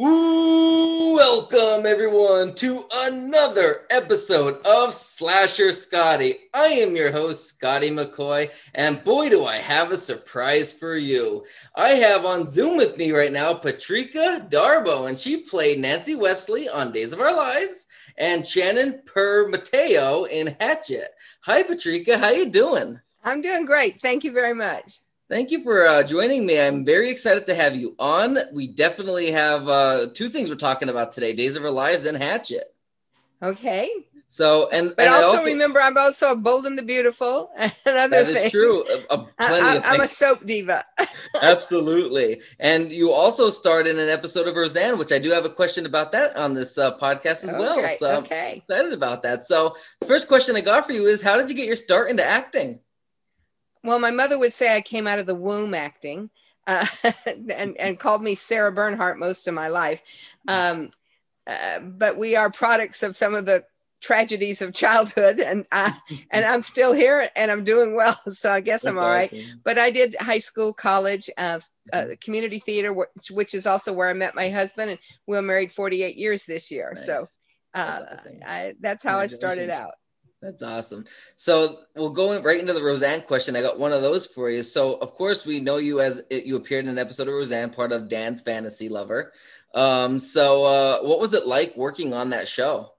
Welcome everyone to another episode of Slasher Scotty. I am your host, Scotty McCoy, and boy, do I have a surprise for you. I have on Zoom with me right now Patrika Darbo, and she played Nancy Wesley on Days of Our Lives, and Shannon Permatteo in Hatchet. Hi, Patrika, how you doing? I'm doing great. Thank you very much. Thank you for uh, joining me. I'm very excited to have you on. We definitely have uh, two things we're talking about today: Days of Our Lives and Hatchet. Okay. So and but and I also, remember, I'm also Bold and the Beautiful and other that things. is true. A, a I, am a soap diva. Absolutely, and you also starred in an episode of Roseanne, which I do have a question about that on this uh, podcast as okay, well. So okay. I'm excited about that. So, first question I got for you is, how did you get your start into acting? Well, my mother would say I came out of the womb acting, uh, and and called me Sarah Bernhardt most of my life. Um, uh, but we are products of some of the tragedies of childhood, and uh, and I'm still here and I'm doing well, so I guess That's I'm all right. awesome. But I did high school, college, uh, uh, community theater, which, which is also where I met my husband, and we were married 48 years this year. Nice. So uh, That's. I, that's how I started out. That's awesome. So we'll go right into the Roseanne question. I got one of those for you. So of course we know you as you appeared in an episode of Roseanne, part of Dan's Fantasy Lover. Um, so uh, what was it like working on that show?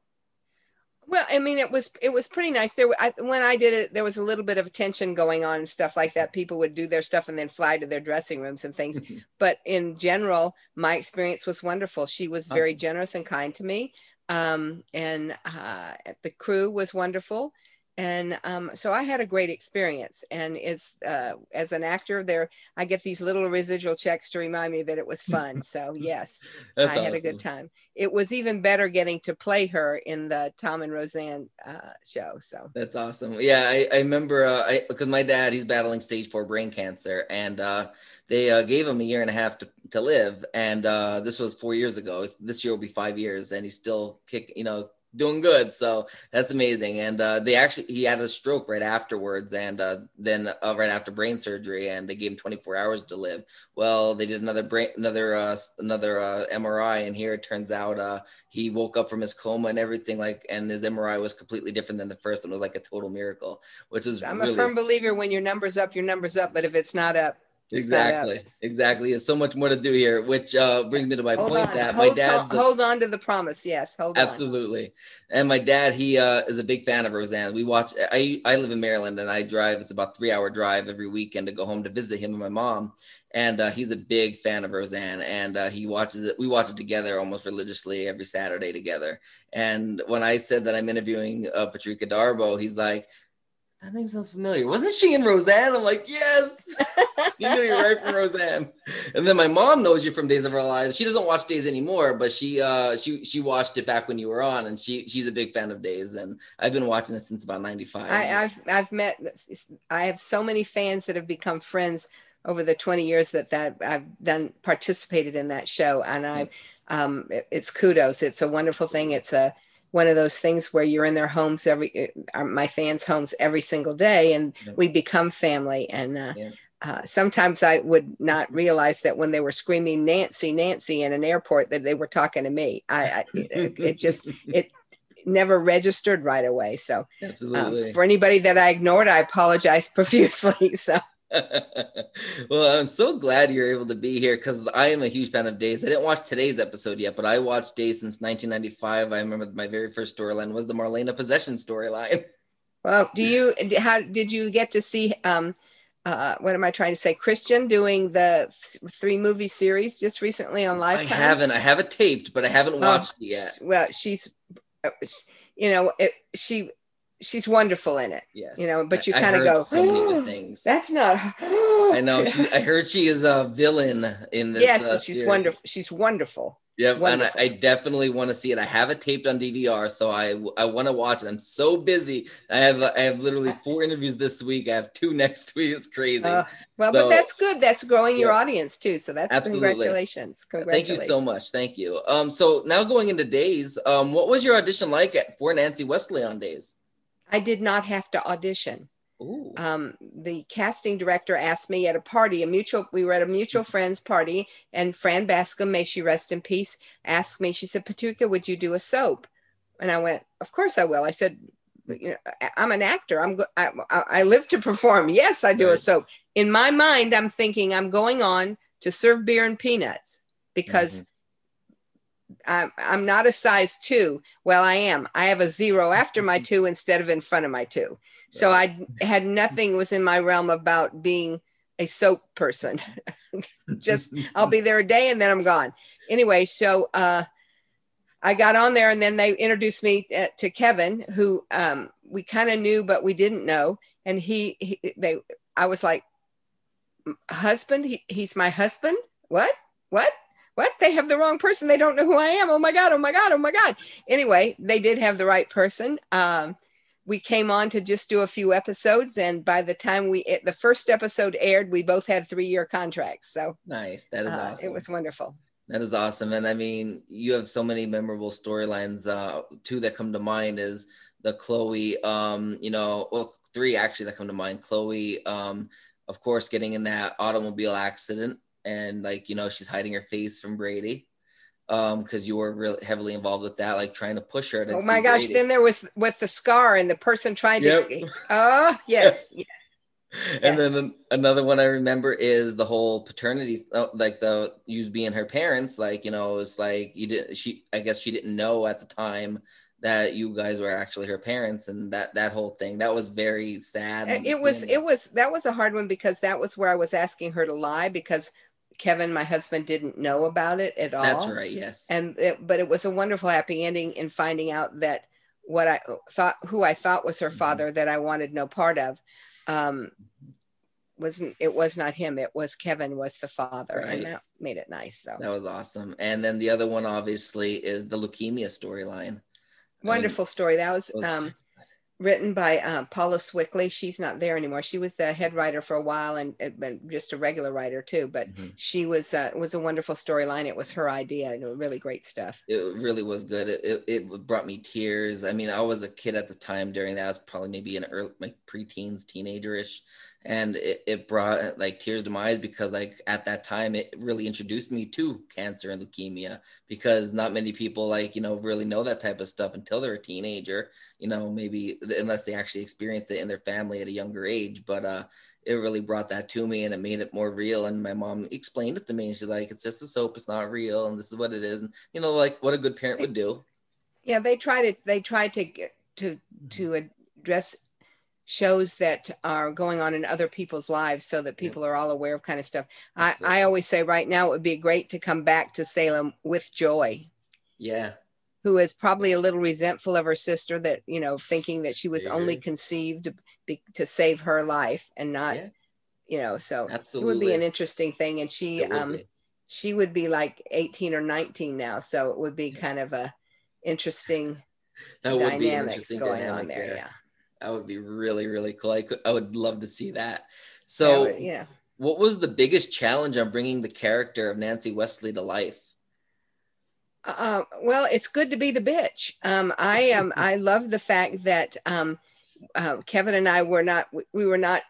Well, I mean, it was it was pretty nice. There, I, when I did it, there was a little bit of tension going on and stuff like that. People would do their stuff and then fly to their dressing rooms and things. but in general, my experience was wonderful. She was very Awesome. generous and kind to me, um, and uh, the crew was wonderful. And um, so I had a great experience. And as uh, as an actor, there I get these little residual checks to remind me that it was fun. So yes, I had a good time. It was even better getting to play her in the Tom and Roseanne uh, show. So That's awesome. Yeah, I, I remember uh, because my dad he's battling stage four brain cancer, and uh, they uh, gave him a year and a half to, to live, and uh, this was four years ago. This year will be five years, and he's still kick, you know, doing good. So that's amazing. And uh, they actually he had a stroke right afterwards, and uh, then uh, right after brain surgery, and they gave him 24 hours to live. Well, they did another brain, another uh, another uh, MRI, and here it turns out uh, he woke up from his coma and everything like, and his MRI was completely different than the first one. It was like a total miracle, which is I'm really a firm believer when your number's up, your number's up. But if it's not up, it's not up. Exactly exactly. There's so much more to do here, which uh, brings me to my hold point on, that my hold, dad to- hold on to the promise. Yes, hold on. Absolutely. And my dad, he uh, is a big fan of Roseanne. We watch. I I live in Maryland, and I drive. It's about three hour drive every weekend to go home to visit him and my mom. And uh, he's a big fan of Roseanne, and uh, he watches it. We watch it together almost religiously every Saturday together. And when I said that I'm interviewing uh, Patrika Darbo, he's like, "That name sounds familiar. Wasn't she in Roseanne?" I'm like, "Yes." you knew you're right from Roseanne. And then my mom knows you from Days of Our Lives. She doesn't watch Days anymore, but she uh she she watched it back when you were on, and she she's a big fan of Days, and I've been watching it since about '95. I, I've I've met. I have so many fans that have become friends over the 20 years that that I've done participated in that show, and I, um, it- it's kudos. It's a wonderful thing. It's a one of those things where you're in their homes every uh, my fans' homes every single day, and Yeah. we become family. And uh, Yeah. uh, sometimes I would not realize that when they were screaming Nancy, Nancy in an airport, that they were talking to me. I, I it, it just it never registered right away. So um, for anybody that I ignored, I apologize profusely. So well, I'm so glad you're able to be here because I am a huge fan of Days. I didn't watch today's episode yet, but I watched Days since 1995. I remember my very first storyline was the Marlena possession storyline. well, do you how did you get to see um uh what am I trying to say? Kristian doing the th- three movie series just recently on Lifetime. I haven't. I have it taped, but I haven't Oh, watched it yet. Well, she's uh, you know it, she she's wonderful in it. Yes. You know, but you I kinda go, so things. That's not. I know. She, I heard she is a villain in this. yes, uh, she's series. wonderful. She's wonderful. Yep, and I, I definitely want to see it. I have it taped on DVR, so I I want to watch it. I'm so busy. I have I have literally four interviews this week. I have two next week. It's crazy. Uh, well, So- but that's good. That's growing your audience too. So that's Absolutely. congratulations. Thank you Congratulations. so much. Thank you. Um, so now going into Days, um, what was your audition like at, for Nancy Wesley on Days? I did not have to audition. Ooh. Um, the casting director asked me at a party, a mutual, we were at a mutual friend's party, and Fran Bascom, may she rest in peace, asked me, she said, Patricia, would you do a soap? And I went, Of course I will. I said, you know, I'm an actor. I'm I, I live to perform. Yes, I do right. a soap. In my mind, I'm thinking I'm going on to serve beer and peanuts because I'm, I'm not a size two. Well, I am. I have a zero after my two instead of in front of my two. So I had nothing was in my realm about being a soap person. Just I'll be there a day and then I'm gone. Anyway, so uh, I got on there and then they introduced me uh, to Kevin, who um, we kind of knew but we didn't know, and he, he they I was like, husband, he, he's my husband. What? What? What? They have the wrong person. They don't know who i am. Oh my god oh my god oh my god. Anyway they did have the right person. Um, we came on to just do a few episodes and by the time we the first episode aired we both had three year contracts. So nice. That is uh, awesome. it was wonderful. That is awesome. And i mean you have so many memorable storylines uh, two that come to mind is the chloe um, you know well three actually that come to mind. Chloe um, of course getting in that automobile accident and like you know she's hiding her face from Brady um because you were really heavily involved with that like trying to push her to oh my gosh Brady. then there was with the scar and the person trying yep. to oh yes yes and yes. then another one I remember is the whole paternity, oh, like the you being her parents. Like you know, it's like you didn't. She, I guess, she didn't know at the time that you guys were actually her parents, and that that whole thing that was very sad. It was. It was. That was a hard one because that was where I was asking her to lie because Kevin, my husband, didn't know about it at all. That's right. Yes. And it, but it was a wonderful happy ending in finding out that what I thought, who I thought was her mm-hmm. father, that I wanted no part of, um, wasn't. It was not him. It was Kevin was the father, right. and that made it nice. So that was awesome. And then the other one, obviously, is the leukemia storyline. Wonderful I mean, story. That was. was um, written by uh, Paula Cwikly. She's not there anymore. She was the head writer for a while and, and just a regular writer too. But mm-hmm. she was uh, was a wonderful storyline. It was her idea and really great stuff. It really was good. It, it, it, brought me tears. I mean, I was a kid at the time during that. I was probably maybe an early, like preteens, teenagerish and it, it brought like tears to my eyes because like at that time it really introduced me to cancer and leukemia because not many people like you know really know that type of stuff until they're a teenager you know maybe unless they actually experienced it in their family at a younger age. But uh it really brought that to me and it made it more real. And my mom explained it to me and she's like it's just a soap. It's not real and this is what it is. And you know like what a good parent would do. Yeah they try to they try to get to to address shows that are going on in other people's lives so that people yeah. are all aware of kind of stuff. I, I always say right now it would be great to come back to Salem with joy. Yeah. Who is probably a little resentful of her sister that, you know, thinking that she was only conceived to, be, to save her life and not, yeah. you know, so Absolutely. it would be an interesting thing. And she, um, be. she would be like 18 or 19 now. So it would be yeah. kind of a interesting that would dynamics be going dynamic on there. there. Yeah that would be really really cool. I could I would love to see that. So yeah, yeah. What was the biggest challenge on bringing the character of Nancy Wesley to life? Uh, well, it's good to be the bitch. Um, I am. Um, I love the fact that um, uh, Kevin and I were not. We were not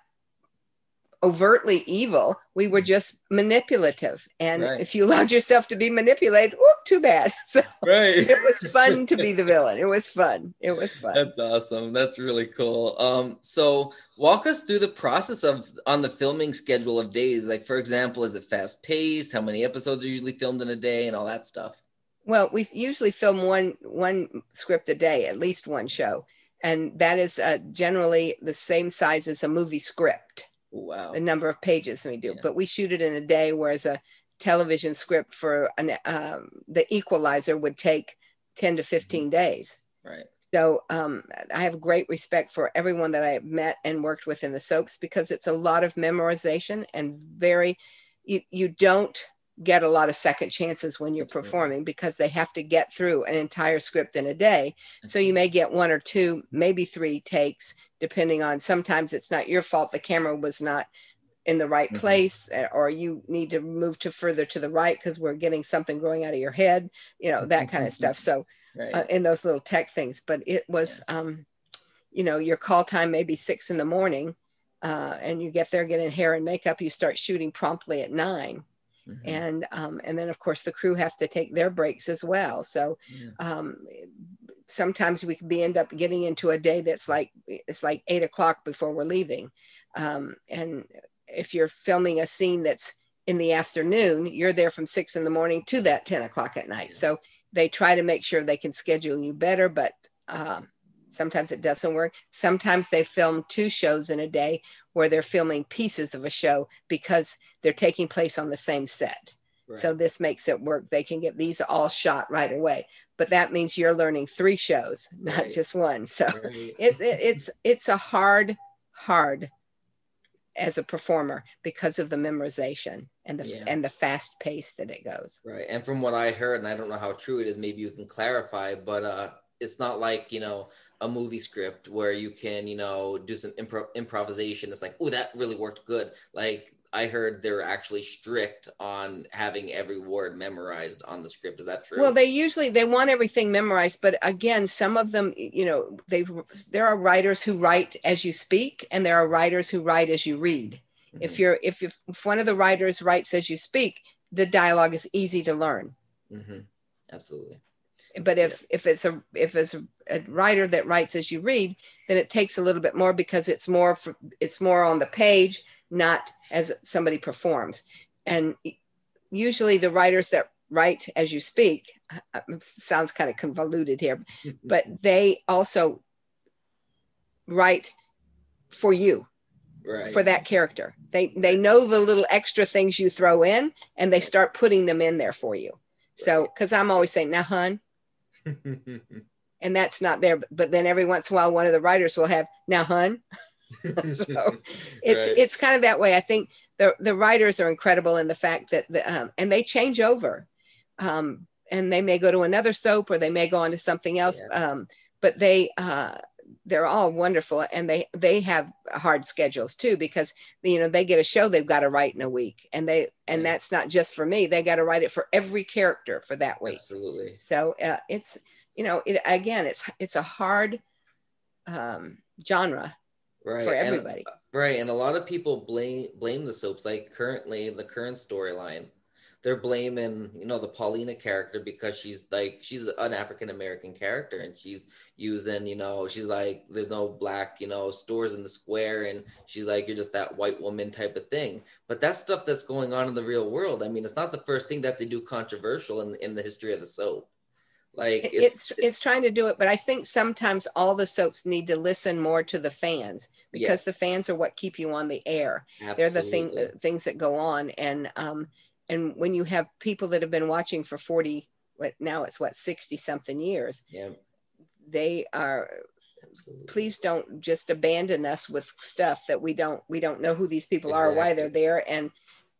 overtly evil. We were just manipulative. And right. if you allowed yourself to be manipulated, whoop, too bad. So right. it was fun to be the villain. It was fun. It was fun. That's awesome. That's really cool. Um, so walk us through the process of on the filming schedule of days. Like for example, is it fast paced? How many episodes are usually filmed in a day and all that stuff? Well, we usually film one one script a day, at least one show. And that is uh, generally the same size as a movie script wow the number of pages we do yeah. but we shoot it in a day whereas a television script for an um, the equalizer would take 10 to 15 mm-hmm. days right so um, i have great respect for everyone that i have met and worked with in the soaps because it's a lot of memorization and very you, you don't get a lot of second chances when you're performing because they have to get through an entire script in a day. So you may get one or two, maybe three takes, depending on sometimes it's not your fault. The camera was not in the right mm-hmm. place, eh, or you need to move to further to the right because we're getting something growing out of your head, you know, that kind of stuff. So right. uh, in those little tech things, but it was, yeah. um, you know your call time may be six in the morning uh, and you get there getting hair and makeup you start shooting promptly at 9 mm-hmm. and um, and then of course the crew have to take their breaks as well so yeah. um, sometimes we could be end up getting into a day that's like it's like eight o'clock before we're leaving um, and if you're filming a scene that's in the afternoon you're there from six in the morning to that 10 o'clock at night yeah. so they try to make sure they can schedule you better but um, sometimes it doesn't work sometimes they film two shows in a day where they're filming pieces of a show because they're taking place on the same set right. so this makes it work they can get these all shot right away but that means you're learning three shows not right. just one so right. it, it, it's it's a hard hard as a performer because of the memorization and the yeah. and the fast pace that it goes right and from what i heard and i don't know how true it is maybe you can clarify but uh it's not like you know a movie script where you can you know do some impro- improvisation. It's like oh that really worked good. Like i heard they're actually strict on having every word memorized on the script. Is that true? Well they usually they want everything memorized but again some of them you know they there are writers who write as you speak and there are writers who write as you read. Mm-hmm. if you're if, if one of the writers writes as you speak the dialogue is easy to learn. Mm-hmm. absolutely but if if it's a if it's a writer that writes as you read then it takes a little bit more because it's more for, it's more on the page not as somebody performs. And usually the writers that write as you speak uh, sounds kind of convoluted here but they also write for you right. for that character. They they know the little extra things you throw in and they start putting them in there for you. So because i'm always saying now hun and that's not there. But then every once in a while, one of the writers will have now, hun. so it's right. it's kind of that way. I think the the writers are incredible in the fact that the, um, and they change over, um, and they may go to another soap or they may go on to something else. Yeah. Um, but they uh, they're all wonderful and they they have hard schedules too because you know they get a show they've got to write in a week and they and that's not just for me they got to write it for every character for that week. Absolutely. So uh, it's you know it again it's it's a hard um, genre right. for everybody. and, right and a lot of people blame blame the soaps like currently the current storyline they're blaming you know the paulina character because she's like she's an african american character and she's using you know she's like there's no black you know stores in the square and she's like you're just that white woman type of thing. But that's stuff that's going on in the real world. I mean it's not the first thing that they do controversial in, in the history of the soap. Like it's, it's, it's trying to do it but i think sometimes all the soaps need to listen more to the fans because yes. the fans are what keep you on the air. Absolutely. they're the thing the things that go on. And um and when you have people that have been watching for 40 what now it's what 60 something years yeah they are Absolutely. please don't just abandon us with stuff that we don't we don't know who these people exactly. are why they're there and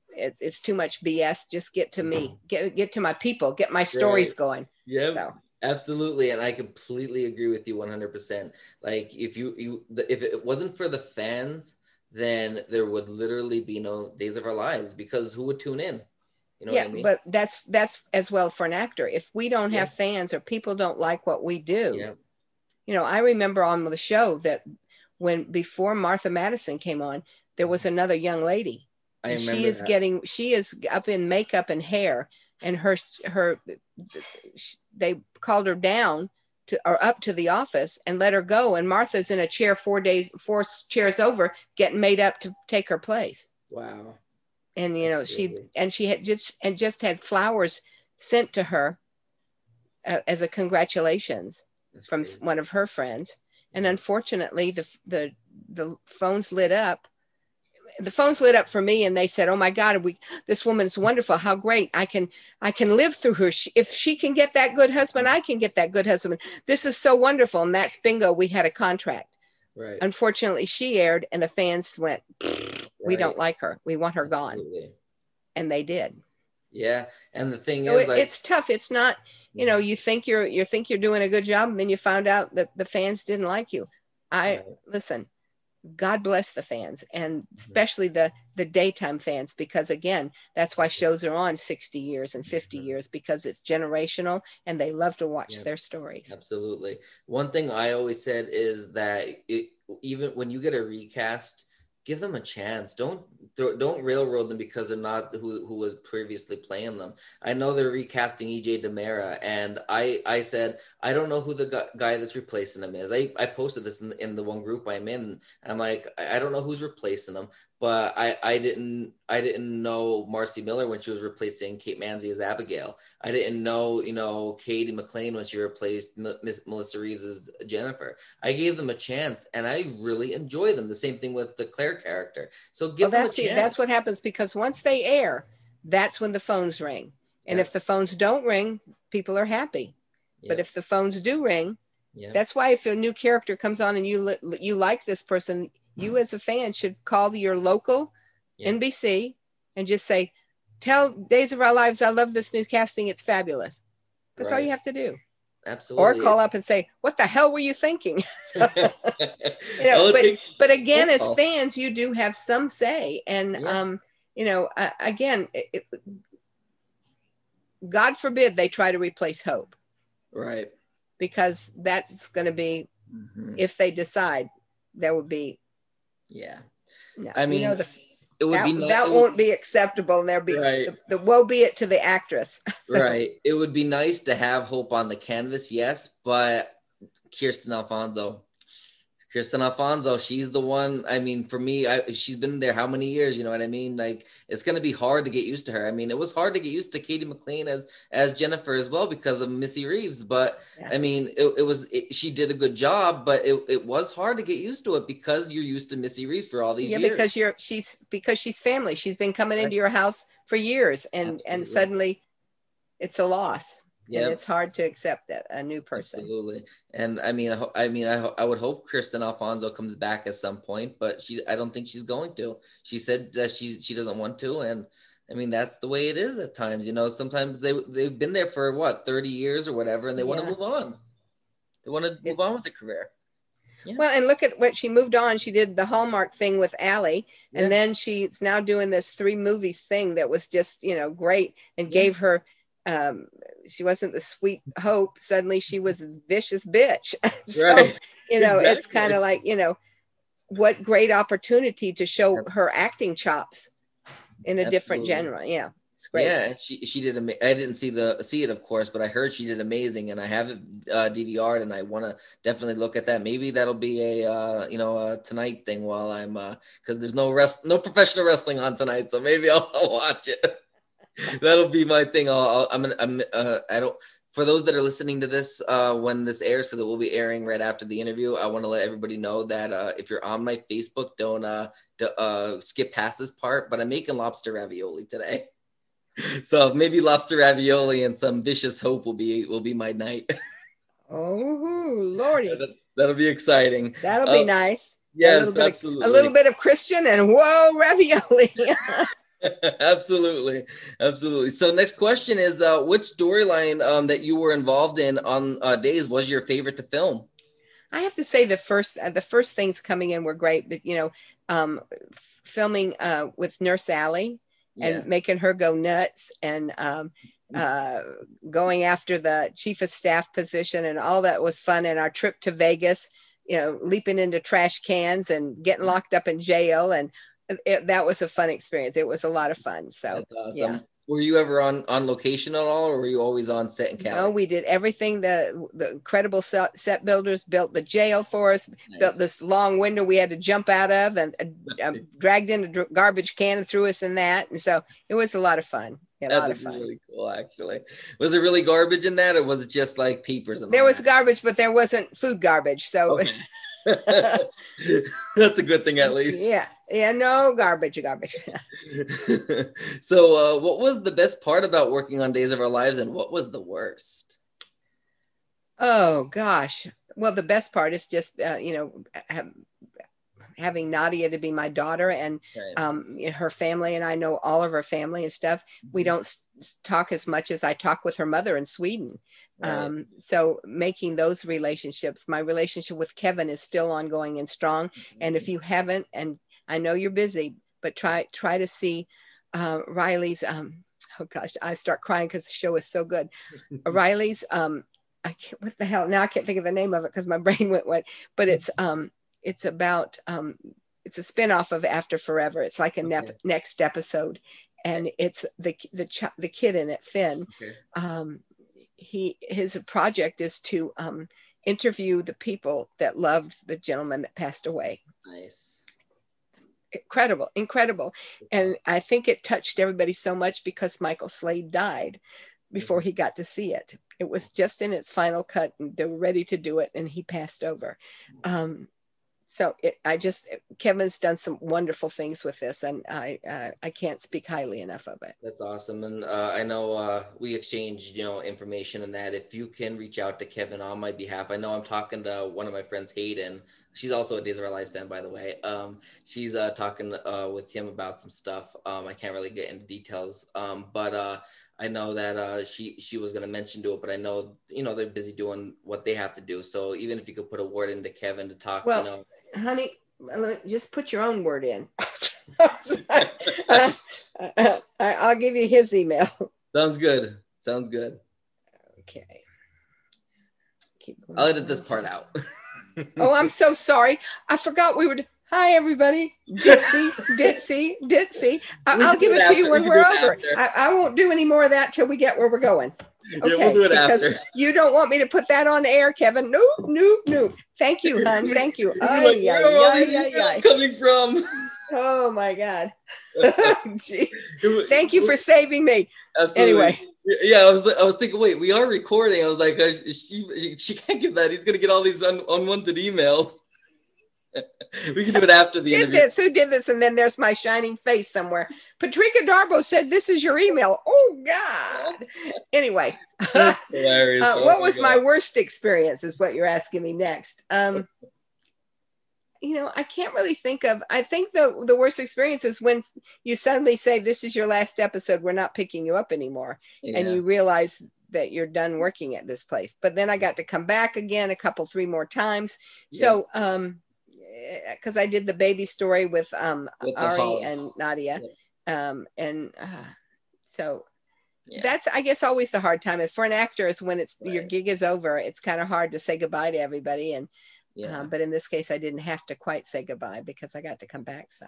it's, it's too much bs just get to me mm-hmm. get get to my people get my stories right. going yeah so. Absolutely, and I completely agree with you 100%. Like if you you if it wasn't for the fans, then there would literally be no Days of Our Lives because who would tune in? You know yeah, I mean? but that's that's as well for an actor. If we don't have fans or people don't like what we do, yeah. you know, I remember on the show that when before Martha Madison came on, there was mm-hmm. another young lady. I and she is that. getting she is up in makeup and hair, and her her they called her down to or up to the office and let her go, and Martha's in a chair four days four chairs over, getting made up to take her place. Wow and you know she and she had just and just had flowers sent to her uh, as a congratulations That's from crazy. one of her friends. And unfortunately the the the phones lit up. The phones lit up for me and they said oh my god we this woman's wonderful. How great. I can i can live through her. She, if she can get that good husband i can get that good husband. This is so wonderful. And that's bingo. We had a contract. Right. Unfortunately she aired and the fans went we don't like her. We want her gone. And they did. Yeah. And the thing so is, it, like, it's tough. It's not, you know, you think you're, you think you're doing a good job. And then you found out that the fans didn't like you. I right. listen, God bless the fans and mm-hmm. especially the the daytime fans because again that's why shows are on 60 years and 50 mm-hmm. years because it's generational and they love to watch Yeah. their stories. Absolutely. One thing I always said is that it, even when you get a recast, give them a chance. Don't don't railroad them because they're not who who was previously playing them. I know they're recasting EJ DiMera, and I I said I don't know who the guy that's replacing him is. I I posted this in, in the one group I'm in. I'm like I I don't know who's replacing him, but I I didn't I didn't know Marci Miller when she was replacing Kate Mansi as Abigail. I didn't know, you know, Cady McClain when she replaced Miss Melissa Reeves as Jennifer. I gave them a chance and I really enjoy them. The same thing with the Claire character. So give Well, them that's a the, that's what happens because once they air, that's when the phones ring. And Yeah. if the phones don't ring, people are happy. But if the phones do ring, yeah, that's why if a new character comes on and you li- you like this person, you as a fan should call your local Yeah. NBC and just say, "Tell Days of Our Lives I love this new casting. It's fabulous." That's all you have to do. absolutely. Or call up and say, "What the hell were you thinking?" So, you know, but- but again, as fans, you do have some say, and Yeah. um, you know, uh, again, it, it- God forbid they try to replace Hope right. because that's going to be Mhm. if they decide there would be. Yeah. No, I you mean, know, the, It would that, be that would- won't be acceptable, and there'll be Right. the, the woe be it to the actress. So, Right. It would be nice to have Hope on the canvas, yes, but Kristian Alfonso. Kristian Alfonso, she's the one. I mean, for me, I, she's been there how many years? You know what I mean? Like, it's gonna be hard to get used to her. I mean, it was hard to get used to Cady McClain as as Jennifer as well because of Missy Reeves. But Yeah. I mean, it, it was it, she did a good job, but it, it was hard to get used to it because you're used to Missy Reeves for all these years. yeah, years. because you're she's because she's family. She's been coming Right. into your house for years, and Absolutely. and suddenly, it's a loss, yeah, and it's hard to accept that a new person. Absolutely, and I mean, I, ho- I mean, I, ho- I would hope Kristian Alfonso comes back at some point, but she, I don't think she's going to. She said that she she doesn't want to, and I mean, that's the way it is at times. You know, sometimes they they've been there for what thirty years or whatever, and they want to move on. They want to move It's- on with their career. Well, and look at what she moved on. She did the Hallmark thing with Allie, Yeah. and then she's now doing this three movies thing that was just you know great and Yeah. gave her. Um, she wasn't the sweet hope. Suddenly, she was a vicious bitch. so Right. you know, it's kind of like you know, what great opportunity to show her acting chops in a different genre. Yeah, it's great. Yeah, she she did. Ama- I didn't see the see it, of course, but I heard she did amazing, and I have it uh, DVR'd, and I want to definitely look at that. Maybe that'll be a uh, you know a tonight thing while I'm because there's no rest, no professional wrestling on tonight, so maybe I'll, I'll watch it. that'll be my thing. I'll, I'll I'm gonna I'm uh, I don't. For those that are listening to this uh, when this airs, because it will be airing right after the interview, I want to let everybody know that uh, if you're on my Facebook, don't uh, d- uh, skip past this part. But I'm making lobster ravioli today. So maybe lobster ravioli and some vicious hope will be will be my night. Oh lordy, That- That'll be exciting. that'll be Uh, nice. Yes, bit, absolutely. a little bit of Kristian and whoa ravioli. absolutely, absolutely. So next question is, uh, which storyline um, that you were involved in on uh, Days was your favorite to film? I have to say the first uh, the first things coming in were great, but you know, um, f- filming uh, with Nurse Allie Yeah, and making her go nuts and um, uh, going after the chief of staff position and all that was fun. And our trip to Vegas, you know, leaping into trash cans and getting locked up in jail and it, that was a fun experience. It was a lot of fun. So awesome. yeah. Were you ever on on location at all, or were you always on set in Cali? no, we did everything. The the incredible set, set builders built the jail for us. Nice. built this long window we had to jump out of and uh, um, dragged in a garbage can and threw us in that. And so it was a lot of fun. Yeah, a That lot of fun. really cool, actually. Was it really garbage in that, or was it just like papers? And There was that? garbage, but there wasn't food garbage. So Okay. That's a good thing, at least. yeah, yeah, no garbage, garbage. so, uh, what was the best part about working on Days of Our Lives, and what was the worst? oh gosh. Well, the best part is just uh, you know having Nadia to be my daughter and Right. um, her family and I know all of her family and stuff. We don't talk as much as I talk with her mother in Sweden. Right. Um, so making those relationships, my relationship with Kevin is still ongoing and strong. And if you haven't, and I know you're busy, but try try to see uh, Riley's. Um, oh gosh, I start crying because the show is so good. Riley's. Um, I can't, what the hell? Now I can't think of the name of it because my brain went wet. But it's um, it's about um, it's a spinoff of After Forever. It's like a nep- next episode, and it's the the ch- the kid in it, Finn. Okay. Um, he his project is to um, interview the people that loved the gentleman that passed away. Nice. Incredible, incredible, and I think it touched everybody so much because Michael Slade died before he got to see it. It was just in its final cut, and they were ready to do it, and he passed over. Um, so it, I just Kevin's done some wonderful things with this, and I uh, I can't speak highly enough of it. That's awesome. And uh, I know uh, we exchanged, you know, information and that. If you can reach out to Kevin on my behalf, I know I'm talking to one of my friends, Hayden. She's also a Days of Our Lives fan, by the way. Um, she's uh, talking uh, with him about some stuff. Um, I can't really get into details, um, but uh, I know that uh, she she was going to mention to it. But I know, you know, they're busy doing what they have to do. So even if you could put a word into Kevin to talk, Well, you know, honey, just put your own word in. I- I'll give you his email. sounds good. Sounds good. Okay. Keep going. I'll edit this part out. Oh, I'm so sorry. I forgot we were. Hi, everybody. Ditzy, ditzy, ditzy. I, I'll give it to you when we we're over. I, I won't do any more of that till we get where we're going. Yeah, we'll do it because after. you don't want me to put that on air, Kevin. No, no, no. Thank you, hon. Thank you. You're Ay, like, ay, where are all ay, these ay, emails ay. coming from? Oh my God. Jeez. Thank you for saving me. Absolutely. Anyway. Yeah, I was I was thinking, wait, we are recording. I was like, she she, she can't give that. He's gonna get all these un, unwanted emails. we can do it after the Did interview. this? Who did this? And then there's my shining face somewhere. Patrika Darbo said, This is your email. Oh God. Anyway, uh, Hilarious. Oh what was my worst experience? Is what you're asking me next. Um, you know, I can't really think of. I think the the worst experience is when you suddenly say, "This is your last episode. We're not picking you up anymore," and you realize that you're done working at this place. But then I got to come back again a couple, three more times. So, um, because I did the baby story with um With Ari Hollow. and Nadia, um, and uh, so Yeah. that's I guess always the hard time. And for an actor, is when it's your gig is over, it's kind of hard to say goodbye to everybody. And yeah. um, but in this case, I didn't have to quite say goodbye because I got to come back. So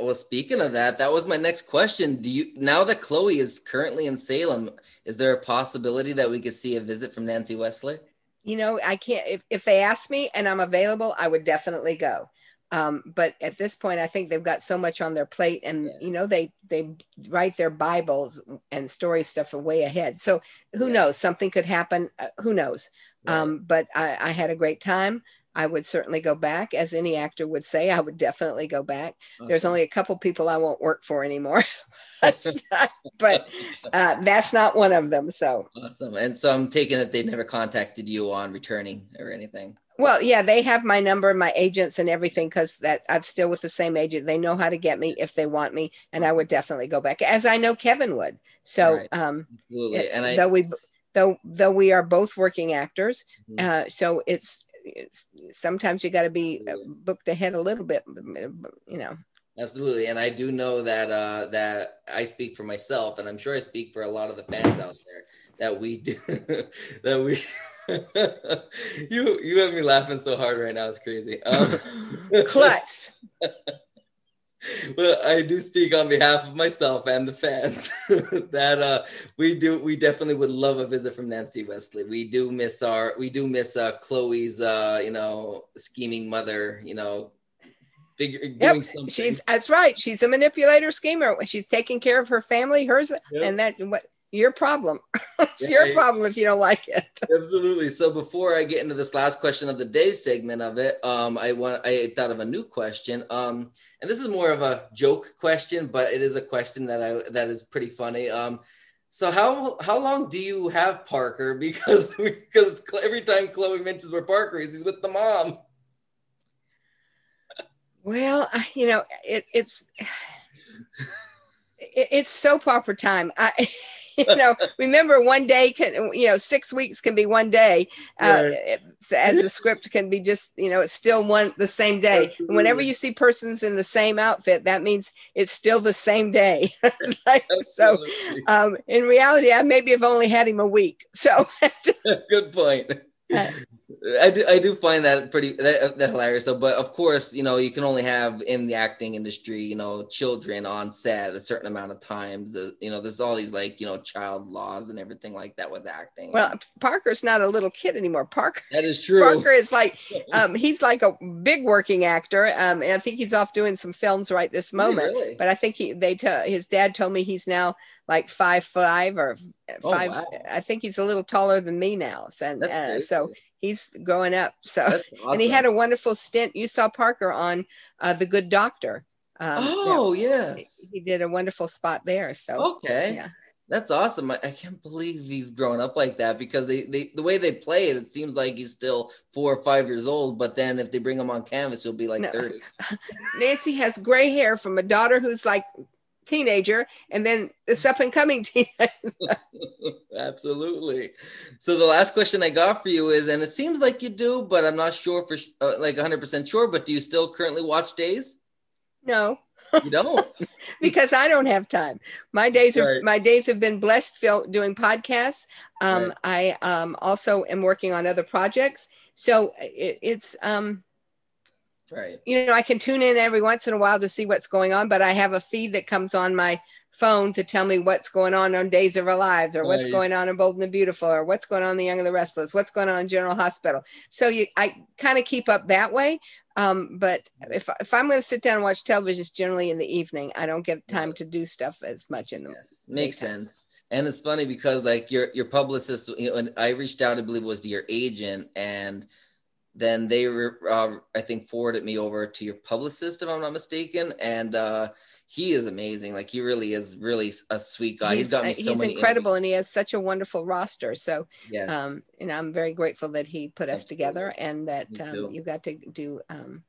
Well, speaking of that, that was my next question. Do you now that Chloe is currently in Salem, is there a possibility that we could see a visit from Nancy Wesley? You know, I can't. If if they ask me and I'm available, I would definitely go. Um, but at this point, I think they've got so much on their plate, and Yeah. you know, they they write their Bibles and story stuff way ahead. So who Yeah. knows? Something could happen. Uh, who knows? Um, but I, I had a great time. I would certainly go back, as any actor would say. I would definitely go back. There's only a couple people I won't work for anymore, but uh, that's not one of them. So, awesome. And so I'm taking it they never contacted you on returning or anything. well, yeah, they have my number, my agents, and everything because that I'm still with the same agent. They know how to get me if they want me, and I would definitely go back, as I know Kevin would. So, Right. um, Absolutely. and I though we though though we are both working actors, Mhm. uh, so it's sometimes you got to be uh, booked ahead a little bit, you know. Absolutely, and I do know that uh, that I speak for myself, and I'm sure I speak for a lot of the fans out there that we do that we. you you have me laughing so hard right now; it's crazy. Um, Klutz. Well, I do speak on behalf of myself and the fans that uh, we do. We definitely would love a visit from Nancy Wesley. We do miss our. We do miss uh, Chloe's. Uh, you know, scheming mother. You know, figure doing something. she's that's right. She's a manipulator schemer. She's taking care of her family, hers, Yep. and that what your problem. it's Yeah, your problem if you don't like it. Absolutely. So before I get into this last question of the day segment of it, um, I want I thought of a new question. Um, and this is more of a joke question, but it is a question that I that is pretty funny. Um, so how how long do you have Parker? Because because every time Chloe mentions where Parker is, he's with the mom. Well, you know, it, it's it, it's soap opera time. I, you know, remember one day can, you know, six weeks can be one day. Uh, Right. as the script can be just, you know, it's still one the same day. And whenever you see persons in the same outfit, that means it's still the same day. So, um, in reality, I maybe have only had him a week. So, Good point. Uh, I do, I do find that pretty that, that hilarious though. But of course, you know, you can only have in the acting industry, you know, children on set a certain amount of times. Uh, you know, there's all these like you know child laws and everything like that with acting. well, Parker's not a little kid anymore. Parker. that is true. Parker is like um, he's like a big working actor, um, and I think he's off doing some films right this moment. really? But I think he they tell his dad told me he's now like five five or Oh, five. wow. I think he's a little taller than me now. And, uh, so he's growing up. So That's and he had a wonderful stint. You saw Parker on uh, The Good Doctor. Um, oh that- yes. he did a wonderful spot there. So Okay. yeah. That's awesome. I, I can't believe he's grown up like that because they, they the way they play it, it seems like he's still four or five years old. But then if they bring him on canvas, he'll be like No. 30. Nancy has gray hair from a daughter who's like teenager, and then this up and coming teen. Absolutely. So the last question I got for you is, and it seems like you do, but I'm not sure for uh, like 100% sure, but do you still currently watch Days? no, You don't? because I don't have time. My days are Right. my days have been blessed fil- doing podcasts. Um, Right. I um, also am working on other projects, so it, it's um, right. you know I can tune in every once in a while to see what's going on, but I have a feed that comes on my phone to tell me what's going on on Days of Our Lives, or what's Right. going on in Bold and the Beautiful, or what's going on in The Young and the Restless, what's going on in General Hospital. So you, I kind of keep up that way. Um, but if if I'm going to sit down and watch television, it's generally in the evening. I don't get time to do stuff as much in the Yes, makes daytime. sense. And it's funny because like your your publicist, you know, and I reached out, I believe it was to your agent, and then they uh, I think, forwarded me over to your publicist, if I'm not mistaken. And uh, he is amazing. Like he really is really a sweet guy. he's he's, got me uh, so he's many incredible and he has such a wonderful roster so Yes. um and i'm very grateful that he put us Absolutely. together and that um, you got to do um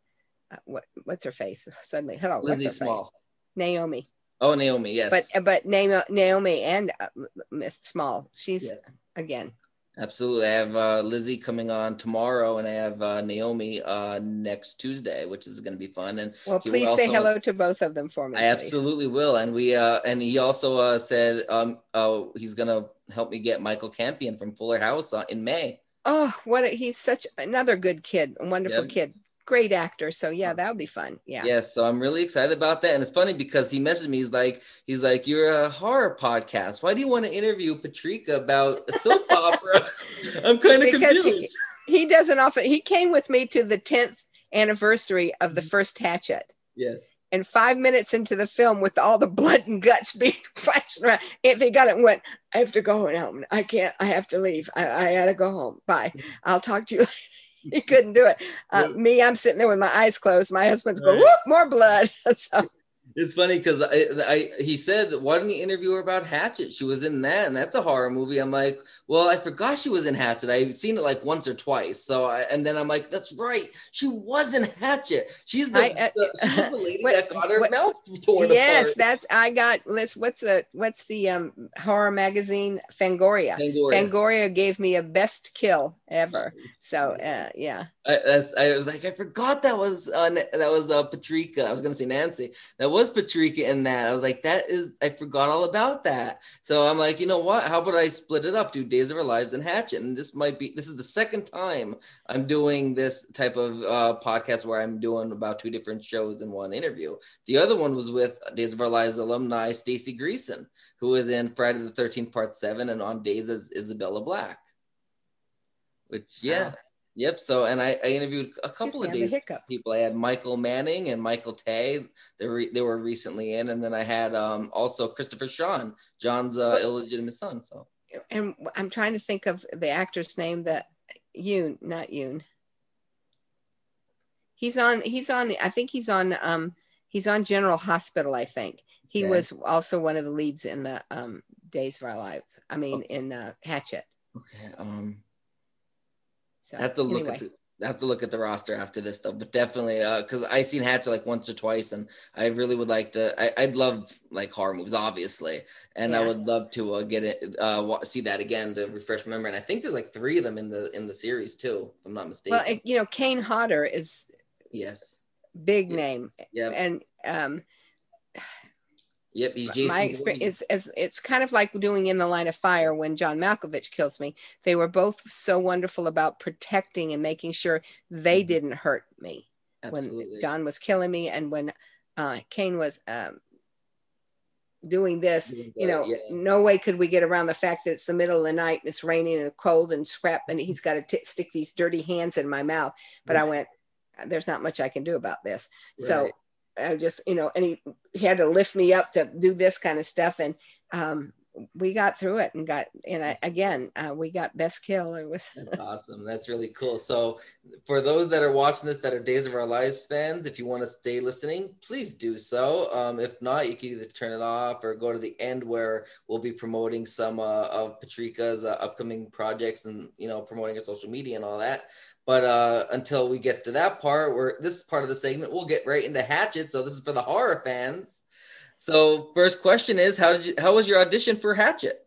uh, what what's her face suddenly hello Lizzie her face? Small. naomi Oh, Naomi. Yes. but but naomi, naomi and uh, miss small she's Yes. again Absolutely. I have uh, Lizzie coming on tomorrow, and I have uh, Naomi uh, next Tuesday, which is going to be fun. And well please will say hello to both of them for me I please. absolutely will. And we uh, and he also uh, said um, uh, he's going to help me get Michael Campion from Fuller House uh, in May. oh what a, he's such another good kid a wonderful Yep. kid great actor so yeah that would be fun yeah Yes, so I'm really excited about that. And it's funny because he messaged me. He's like, he's like, you're a horror podcast. Why do you want to interview Patrika about a soap opera? I'm kind of Because he- confused. he doesn't often he came with me to the 10th anniversary of Mm-hmm. the first hatchet yes. and five minutes into the film with all the blood and guts being flashed around anthony got it and went i have to go home i can't i have to leave i, I gotta go home bye i'll talk to you he couldn't do it uh, Yeah. me i'm sitting there with my eyes closed my husband's going whoop more blood so It's funny because I, I he said, "Why didn't you interview her about Hatchet? She was in that, and that's a horror movie." I'm like, "Well, I forgot she was in Hatchet. I've seen it like once or twice." So, I, and then I'm like, "That's right, she was in Hatchet. She's the, I, uh, the she was the lady what- that got her what- mouth torn yes apart." that's i got list what's the what's the um horror magazine fangoria Fangoria. fangoria gave me a best kill ever so uh, yeah I, that's, I was like, I forgot that was uh, that was uh, Patrika. I was gonna say Nancy. That was Patrika in that. I was like, that is. I forgot all about that. So I'm like, you know what? How about I split it up? Do Days of Our Lives and Hatchet. And this might be. This is the second time I'm doing this type of uh, podcast where I'm doing about two different shows in one interview. The other one was with Days of Our Lives alumni Staci Greason, who was in Friday the Thirteenth Part Seven and on Days as Isabella Black. Which yeah. Wow. Yep. So, and I, I interviewed a Excuse couple me, of days people. I had Michael Manning and Michael Tay. They were they were recently in, and then I had um also Christopher Sean, John's uh, illegitimate son. So and I'm trying to think of the actor's name that Yoon, not Yoon. He's on. He's on. I think he's on. Um, he's on General Hospital. I think he Okay. was also one of the leads in the um, Days of Our Lives. I mean, in uh, Hatchet. okay, um, So I have to look anyway, at the I have to look at the roster after this though, but definitely uh, because uh, I seen Hatchet like once or twice, and I really would like to. I, would love like horror movies, obviously, and yeah. I would love to uh, get it, uh, see that again to refresh my memory. And I think there's like three of them in the in the series too, if I'm not mistaken. Well, you know, Kane Hodder is yes, big yeah. name, yeah, and um, Yep, he's Jason. My experience is, it's kind of like doing in the line of fire when John Malkovich kills me. They were both so wonderful about protecting and making sure they mm-hmm. didn't hurt me Absolutely. when John was killing me and when uh, Kane was um, doing this. You know, yeah. no way could we get around the fact that it's the middle of the night and it's raining and cold and scrap and he's got to t- stick these dirty hands in my mouth. But right. I went, there's not much I can do about this. Right. So I just, you know, and he, he had to lift me up to do this kind of stuff. And um, we got through it and got, and I, again, uh, we got best kill. It was That's awesome. That's really cool. So for those that are watching this, that are Days of Our Lives fans, if you want to stay listening, please do so. Um, if not, you can either turn it off or go to the end where we'll be promoting some uh, of Patrika's uh, upcoming projects and, you know, promoting her social media and all that. But uh, until we get to that part, where this part of the segment, we'll get right into Hatchet. So this is for the horror fans. So first question is, how did you? How was your audition for Hatchet?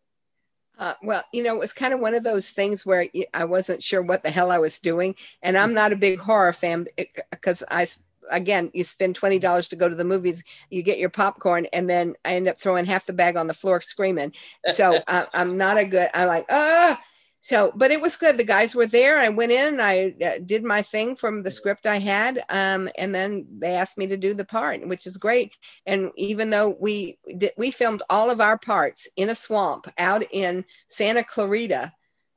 Uh, well, you know, it was kind of one of those things where I wasn't sure what the hell I was doing, and I'm not a big horror fan because I again, you spend twenty dollars to go to the movies, you get your popcorn, and then I end up throwing half the bag on the floor screaming. So uh, I'm not a good. I'm like, ah, so but it was good. The guys were there. I went in i uh, did my thing from the script i had um, and then they asked me to do the part which is great. And even though we did, we filmed all of our parts in a swamp out in santa clarita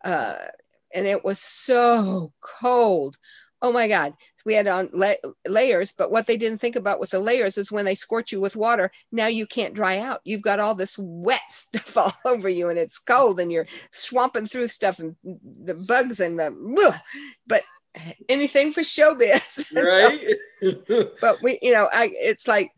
uh, and it was so cold. Oh my god we had on la- layers but what they didn't think about with the layers is when they scorch you with water now you can't dry out. You've got all this wet stuff all over you and it's cold and you're swamping through stuff and the bugs and the but anything for showbiz. Right? so, but we you know i it's like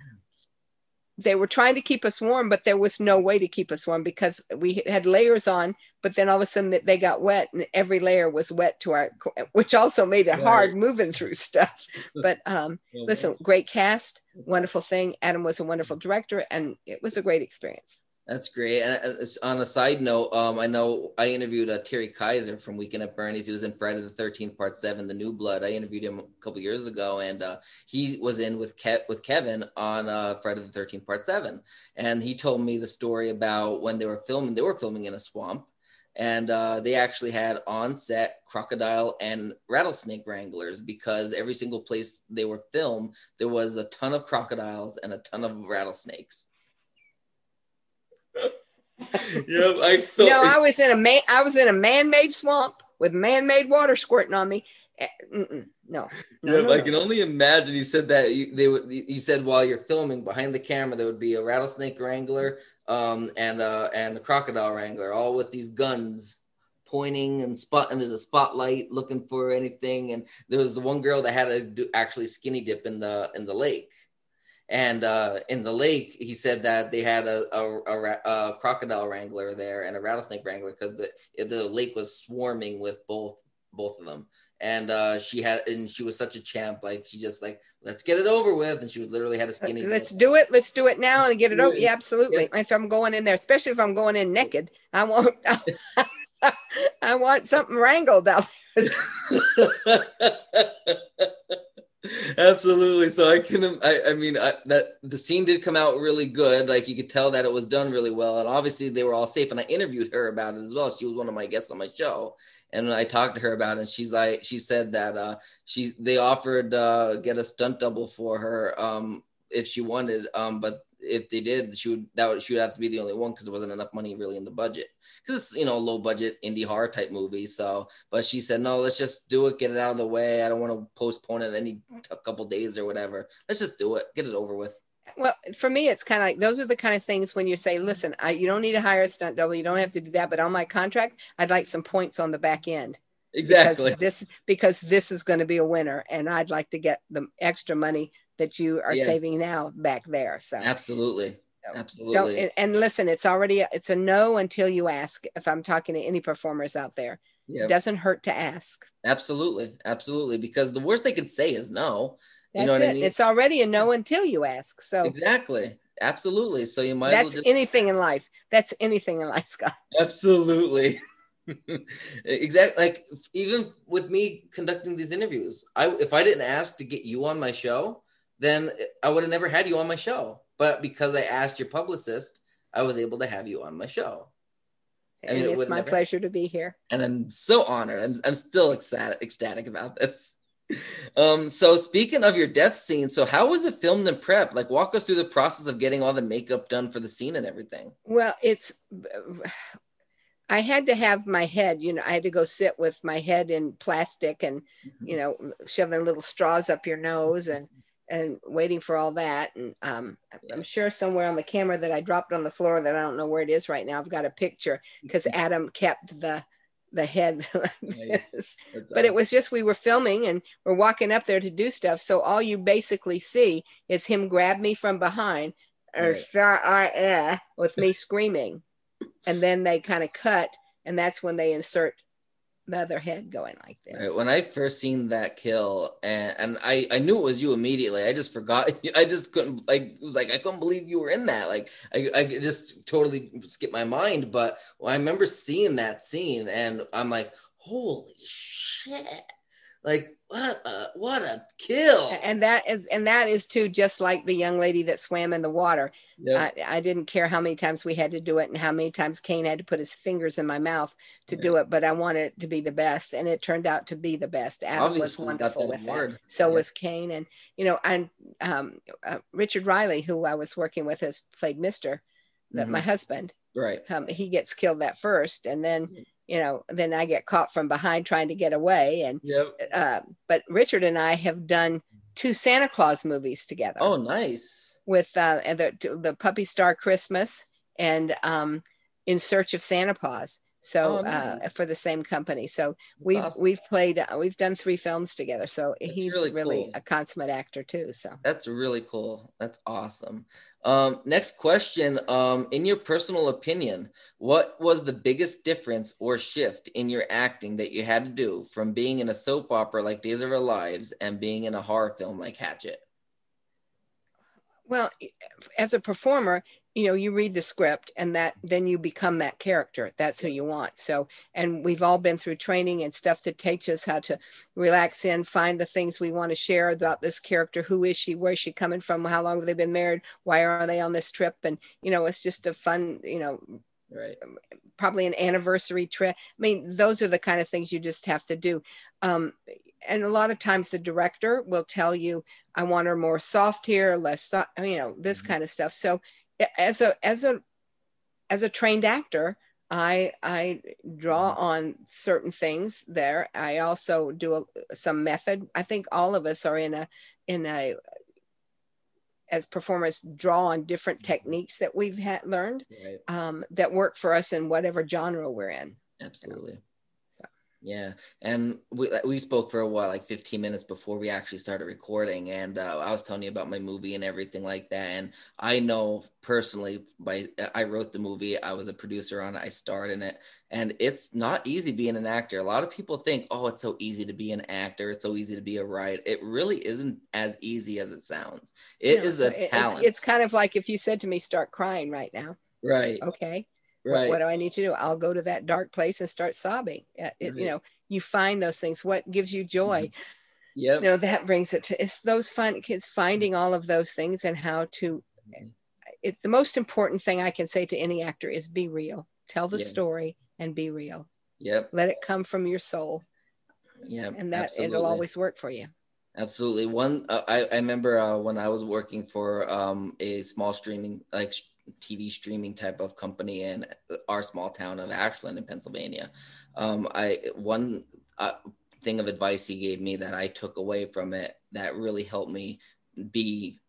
they were trying to keep us warm, but there was no way to keep us warm because we had layers on. But then all of a sudden they got wet, and every layer was wet to our, which also made it right. hard moving through stuff. But um, listen, great cast, wonderful thing. Adam was a wonderful director, and it was a great experience. That's great. And on a side note, um, I know I interviewed uh, Terry Kiser from Weekend at Bernie's. He was in Friday the Thirteenth Part Seven, The New Blood. I interviewed him a couple years ago, and uh, he was in with Ke- with Kevin on uh, Friday the Thirteenth Part Seven, and he told me the story about when they were filming. They were filming in a swamp, and uh, they actually had on set crocodile and rattlesnake wranglers because every single place they were filmed, there was a ton of crocodiles and a ton of rattlesnakes yeah, like so. No, I was in a man. I was in a man-made swamp with man-made water squirting on me. Eh, mm-mm, no, no, yeah, no, I no. can only imagine. He said that you, they would. He said while you're filming behind the camera, there would be a rattlesnake wrangler, um, and uh, and a crocodile wrangler, all with these guns pointing and spot and there's a spotlight looking for anything and there was the one girl that had to do actually skinny dip in the in the lake and uh, in the lake, he said that they had a, a, a, a crocodile wrangler there and a rattlesnake wrangler because the the lake was swarming with both both of them. And uh, she had, and she was such a champ. Like she just like, let's get it over with. And she was literally had a skinny. Let's do it. Let's do it now and get it over. Yeah, absolutely. Yeah. If I'm going in there, especially if I'm going in naked, I won't. I want something wrangled out there. Absolutely. So I can, I, I mean, I, that the scene did come out really good. Like you could tell that it was done really well, and obviously they were all safe. And I interviewed her about it as well. She was one of my guests on my show, and I talked to her about it. And she's like, she said that uh, she they offered uh, get a stunt double for her um, if she wanted, um, but if they did, she would that would she would have to be the only one because there wasn't enough money really in the budget because it's you know low budget indie horror type movie. So, but she said no, let's just do it, get it out of the way. I don't want to postpone it any a couple days or whatever. Let's just do it, get it over with. Well, for me, it's kind of like those are the kind of things when you say, listen, I, you don't need to hire a stunt double, you don't have to do that, but on my contract, I'd like some points on the back end. Exactly. Because this because this is going to be a winner, and I'd like to get the extra money that you are yeah. saving now back there. So absolutely. So absolutely. And, and, listen, it's already it's a no until you ask. If I'm talking to any performers out there. It doesn't hurt to ask. Absolutely, absolutely. Because the worst they could say is no. That's you know it. I mean? It's already a no until you ask. So exactly, absolutely. So you might. That's well just... anything in life. That's anything in life, Scott. Absolutely. exactly. Like even with me conducting these interviews, I if I didn't ask to get you on my show, then I would have never had you on my show. But because I asked your publicist, I was able to have you on my show. I mean, it it's my never... pleasure to be here. And I'm so honored. I'm, I'm still ecstatic, ecstatic about this. Um, so speaking of your death scene, so how was it filmed and prep? Like walk us through the process of getting all the makeup done for the scene and everything. Well, it's I had to have my head, you know, I had to go sit with my head in plastic and, mm-hmm. you know, shoving little straws up your nose and and waiting for all that. And um, I'm sure somewhere on the camera that I dropped on the floor that I don't know where it is right now. I've got a picture because. Adam kept the the head. nice. but it was just we were filming and we're walking up there to do stuff. So all you basically see is him grab me from behind or right. with me screaming. And then they kind of cut, and that's when they insert the other head going like this. When I first seen that kill, and, and I, I knew it was you immediately. I just forgot. I just couldn't. I was like, I couldn't believe you were in that. Like, I, I just totally skipped my mind. But I remember seeing that scene, and I'm like, holy shit! Like, what a what a kill. And that is and that is too just like the young lady that swam in the water. Yep. I, I, didn't care how many times we had to do it and how many times kane had to put his fingers in my mouth to do it but i wanted it to be the best and it turned out to be the best. Adam Obviously was wonderful with that so yeah. was kane and you know and um, uh, richard Riehle who i was working with has played mister mm-hmm. my husband. Right. Um, he gets killed that first and then you know, then I get caught from behind trying to get away. And yep. uh, but Richard and I have done two Santa Claus movies together. Oh, nice! With uh, the the Puppy Star Christmas and um, In Search of Santa Paws so oh, uh, for the same company so we've awesome. we've played uh, we've done three films together so That's he's really, really cool. a consummate actor too so That's really cool. That's awesome. Um, next question. Um, in your personal opinion, what was the biggest difference or shift in your acting that you had to do from being in a soap opera like Days of Our Lives and being in a horror film like Hatchet? Well, as a performer, you know, you read the script and that then you become that character. That's who you want. So, and we've all been through training and stuff to teach us how to relax in, find the things we want to share about this character. Who is she? Where's she coming from? How long have they been married? Why are they on this trip? And, you know, it's just a fun, you know, right probably an anniversary trip i mean those are the kind of things you just have to do um, and a lot of times the director will tell you i want her more soft here less soft, you know this mm-hmm. kind of stuff so as a as a as a trained actor i i draw mm-hmm. on certain things there i also do a, some method i think all of us are in a in a as performers draw on different mm-hmm. techniques that we've had learned right. um, that work for us in whatever genre we're in absolutely you know? Yeah, and we we spoke for a while, like 15 minutes before we actually started recording, and uh, I was telling you about my movie and everything like that. And I know personally, by I wrote the movie, I was a producer on it, I starred in it, and it's not easy being an actor. A lot of people think, oh, it's so easy to be an actor, it's so easy to be a writer. It really isn't as easy as it sounds. It no, is a talent. It's, it's kind of like if you said to me, "Start crying right now." Right. Okay Right. What, what, do I need to do? I'll go to that dark place and start sobbing. It, right. You know, you find those things. What gives you joy? Mm-hmm. Yeah. You know, that brings it to it's those fun kids finding all of those things and how to. Mm-hmm. It's the most important thing I can say to any actor is be real. Tell the yeah. story and be real. Yep. Let it come from your soul. Yeah. And that absolutely. it'll always work for you. Absolutely. One, uh, I, I remember uh, when I was working for um, a small streaming, like TV streaming type of company in our small town of Ashland in Pennsylvania. Um, I one uh, thing of advice he gave me that I took away from it that really helped me be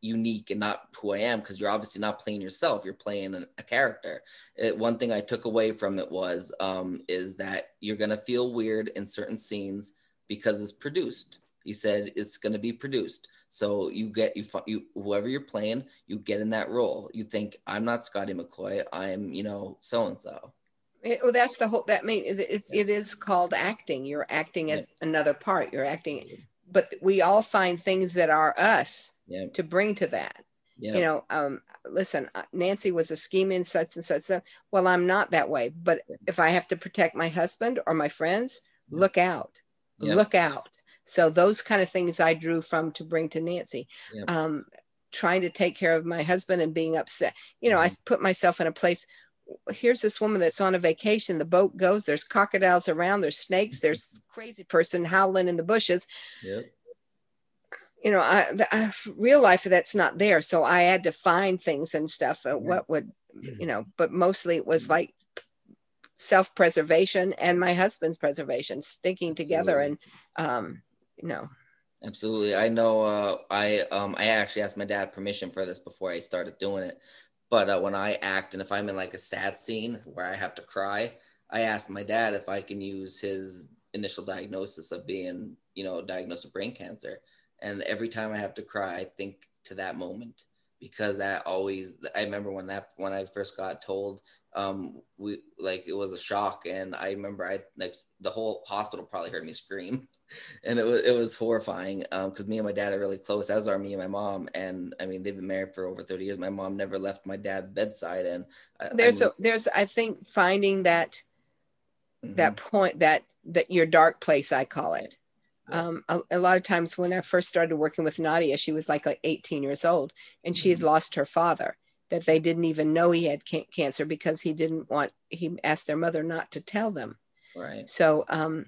unique and not who I am because you're obviously not playing yourself you're playing a, a character it, one thing I took away from it was um, is that you're gonna feel weird in certain scenes because it's produced he said it's going to be produced. So you get you you whoever you're playing, you get in that role. You think I'm not Scotty McCoy. I'm you know so and so. Well, that's the whole. That mean it's it is called acting. You're acting as yeah. another part. You're acting, but we all find things that are us yeah. to bring to that. Yeah. You know, um, listen, uh, Nancy was a scheming such and such. Stuff. Well, I'm not that way. But if I have to protect my husband or my friends, look out, look out. So those kind of things I drew from to bring to Nancy. Um, trying to take care of my husband and being upset. You know, mm-hmm. I put myself in a place. Here's this woman that's on a vacation. The boat goes. There's crocodiles around. There's snakes. There's crazy person howling in the bushes. Yep. You know, I, the, real life that's not there. So I had to find things and stuff. Uh, what would you know? But mostly it was mm-hmm. like self-preservation and my husband's preservation, sticking together, and um, know Absolutely. I know uh, I um I actually asked my dad permission for this before I started doing it. But uh, when I act and if I'm in like a sad scene where I have to cry, I ask my dad if I can use his initial diagnosis of being, you know, diagnosed with brain cancer. And every time I have to cry, I think to that moment because that always I remember when that when I first got told um we like it was a shock. And I remember I like the whole hospital probably heard me scream. And it was it was horrifying um because me and my dad are really close as are me and my mom. And I mean they've been married for over 30 years. My mom never left my dad's bedside. And I, there's I mean, a there's I think finding that mm-hmm. that point that that your dark place I call it um, a, a, lot of times when I first started working with Nadia, she was like, like 18 years old and she had mm-hmm. lost her father, that they didn't even know he had ca- cancer because he didn't want, he asked their mother not to tell them. Right. So um,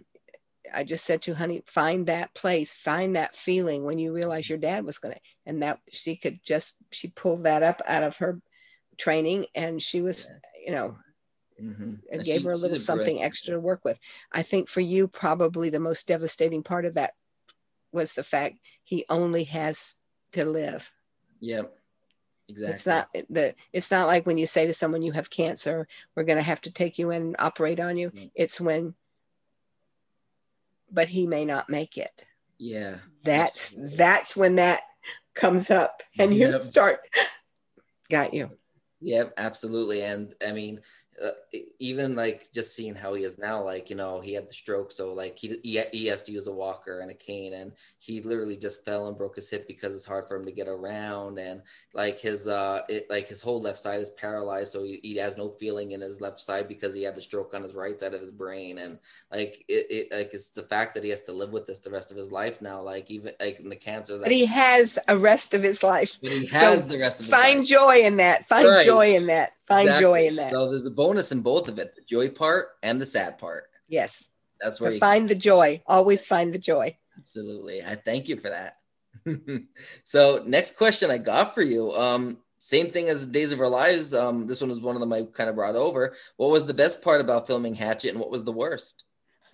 I just said to honey, find that place, find that feeling when you realize your dad was going to, and that she could just, she pulled that up out of her training and she was, yeah. you know, Mm-hmm. It gave her a little something extra to work with. I think for you, probably the most devastating part of that was the fact he only has to live. Yep. Exactly. It's not the. It's not like when you say to someone you have cancer, we're going to have to take you in and operate on you. Mm-hmm. It's when, but he may not make it. Yeah. That's absolutely. that's when that comes up, and yep. you start. Got you. Yep, absolutely. And I mean, uh, even like just seeing how he is now, like you know, he had the stroke, so like he, he he has to use a walker and a cane, and he literally just fell and broke his hip because it's hard for him to get around, and like his uh, it, like his whole left side is paralyzed, so he, he has no feeling in his left side because he had the stroke on his right side of his brain, and like it, it like it's the fact that he has to live with this the rest of his life now, like even like in the cancer. That, but he has a rest of his life. But he has so the rest of. find life. joy in that. Find right. joy in that find exactly. joy in that. So there's a bonus in both of it, the joy part and the sad part. Yes. That's where find the joy. Always find the joy. Absolutely. I thank you for that. so next question I got for you. Um, same thing as Days of Our Lives. Um, this one was one of them I kind of brought over. What was the best part about filming Hatchet and what was the worst?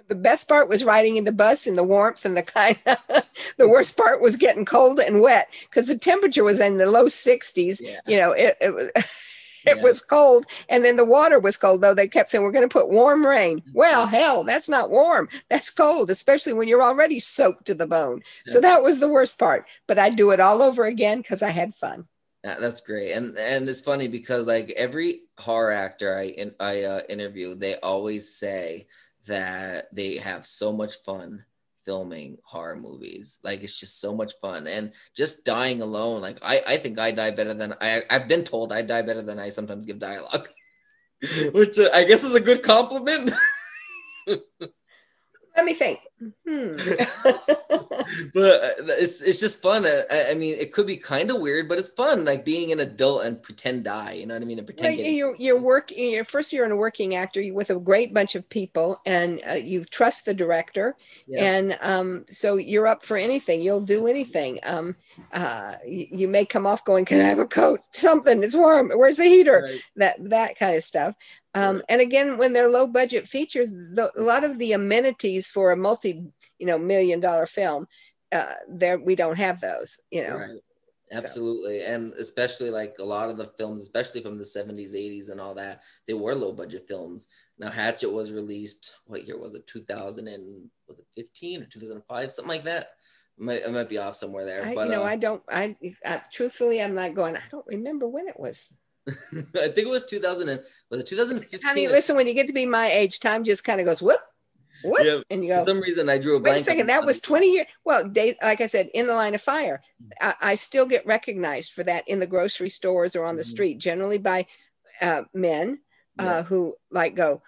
the best part was riding in the bus in the warmth and the kind of the worst part was getting cold and wet because the temperature was in the low 60s yeah. you know it, it was it yeah. was cold and then the water was cold though they kept saying we're going to put warm rain mm-hmm. well hell that's not warm that's cold especially when you're already soaked to the bone yeah. so that was the worst part but i'd do it all over again because i had fun yeah, that's great and and it's funny because like every horror actor i in, i uh, interview they always say that they have so much fun filming horror movies. Like it's just so much fun. And just dying alone, like I, I think I die better than I I've been told I die better than I sometimes give dialogue. Which uh, I guess is a good compliment. Let me think. Hmm. but uh, it's it's just fun. I, I mean, it could be kind of weird, but it's fun, like being an adult and pretend die. You know what I mean? And pretend. Well, you're you're working. You're, first, you're a working actor with a great bunch of people, and uh, you trust the director, yeah. and um, so you're up for anything. You'll do anything. Um, uh, you, you, may come off going, "Can I have a coat? Something? It's warm. Where's the heater?" Right. That that kind of stuff. Um, and again, when they're low budget features, the, a lot of the amenities for a multi, you know, million dollar film, uh, there we don't have those. You know. Right. Absolutely. So. And especially like a lot of the films, especially from the 70s, 80s, and all that, they were low budget films. Now, Hatchet was released, what year was it? 2000 and was it 15 or 2005? Something like that. I might, I might be off somewhere there. I, but, you know, uh, I don't, I, I, truthfully, I'm not going, I don't remember when it was. I think it was 2000. And, was it 2015? Honey, listen, when you get to be my age, time just kind of goes whoop, whoop, Yeah, and you go. For some reason, I drew a Wait a second, that was 20 years. Well, day, like I said, in the line of fire, I, I still get recognized for that in the grocery stores or on the Mhm. street, generally by uh, men uh, Yeah. who like go,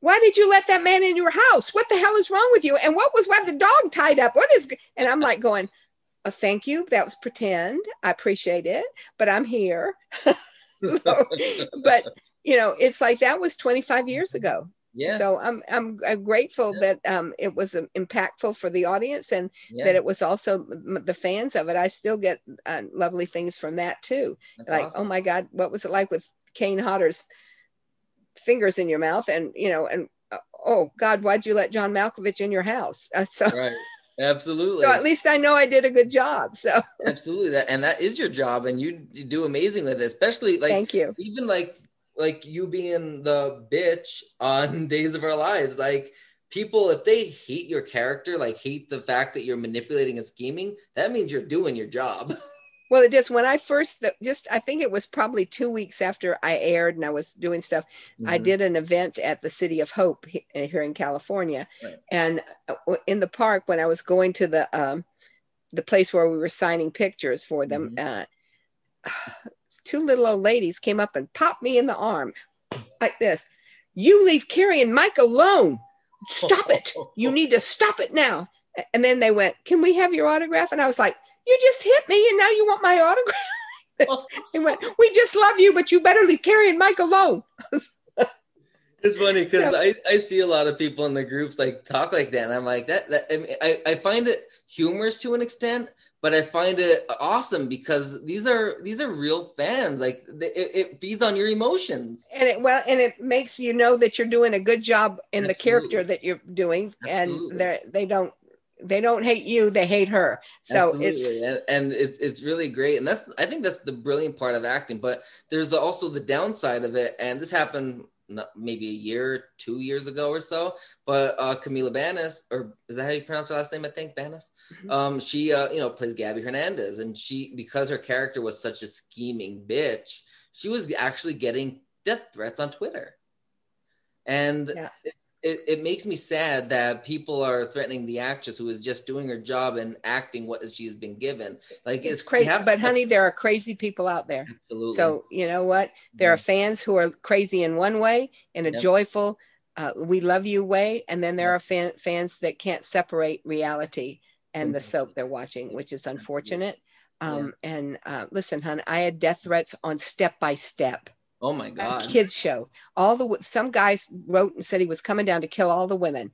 why did you let that man in your house? What the hell is wrong with you? And what was why the dog tied up? What is? And I'm like going, oh, thank you. That was pretend. I appreciate it, but I'm here. So, but you know, it's like that was 25 years ago. yeah, So I'm I'm, I'm grateful Yeah. that um, it was um, impactful for the audience and yeah, that it was also the fans of it. I still get uh, lovely things from that too. that's like, awesome. oh my God, what was it like with Kane Hodder's fingers in your mouth? And you know, and uh, oh God, why'd you let John Malkovich in your house? Uh, so, right, absolutely. so at least I know I did a good job. So Absolutely, that and that is your job, and you, you do amazing with it. Especially like thank you. even like like you being the bitch on Days of Our Lives. Like people, if they hate your character, like hate the fact that you're manipulating and scheming, that means you're doing your job. Well, it just when I first the, just I think it was probably two weeks after I aired and I was doing stuff. I Mhm. did an event at the City of Hope uh, here in California, Right. and uh, in the park when I was going to the um, the place where we were signing pictures for them, uh, two little old ladies came up and popped me in the arm like this. You leave Carrie and Mike alone. Stop it. You need to stop it now. And then they went, Can we have your autograph? And I was like, You just hit me and now you want my autograph? they went, We just love you, but you better leave Carrie and Mike alone. It's funny because Yeah. I, I see a lot of people in the groups like talk like that, and I'm like that. that I, mean, I I find it humorous to an extent, but I find it awesome because these are these are real fans. Like it, it feeds on your emotions. and it well and it makes you know that you're doing a good job in the character that you're doing Absolutely. and they they don't they don't hate you they hate her so it's and, and it's it's really great, and that's I think that's the brilliant part of acting. But there's also the downside of it, and this happened not, maybe a year, two years ago or so. But uh, Camila Banus, or is that how you pronounce her last name? I think Banus. Mhm. Um, she uh, you know plays Gabi Hernandez, and she because her character was such a scheming bitch, she was actually getting death threats on Twitter, and Yeah. It, it, makes me sad that people are threatening the actress who is just doing her job and acting what she's been given. Like it's you crazy but honey there are crazy people out there absolutely. so you know what there are fans who are crazy in one way in a Yep. joyful uh, we love you way and then there Yep. are fan, fans that can't separate reality and the Mhm. soap they're watching which is unfortunate um, and uh, listen hon i had death threats on step by step oh my a god, kids show. All the some guys wrote and said he was coming down to kill all the women.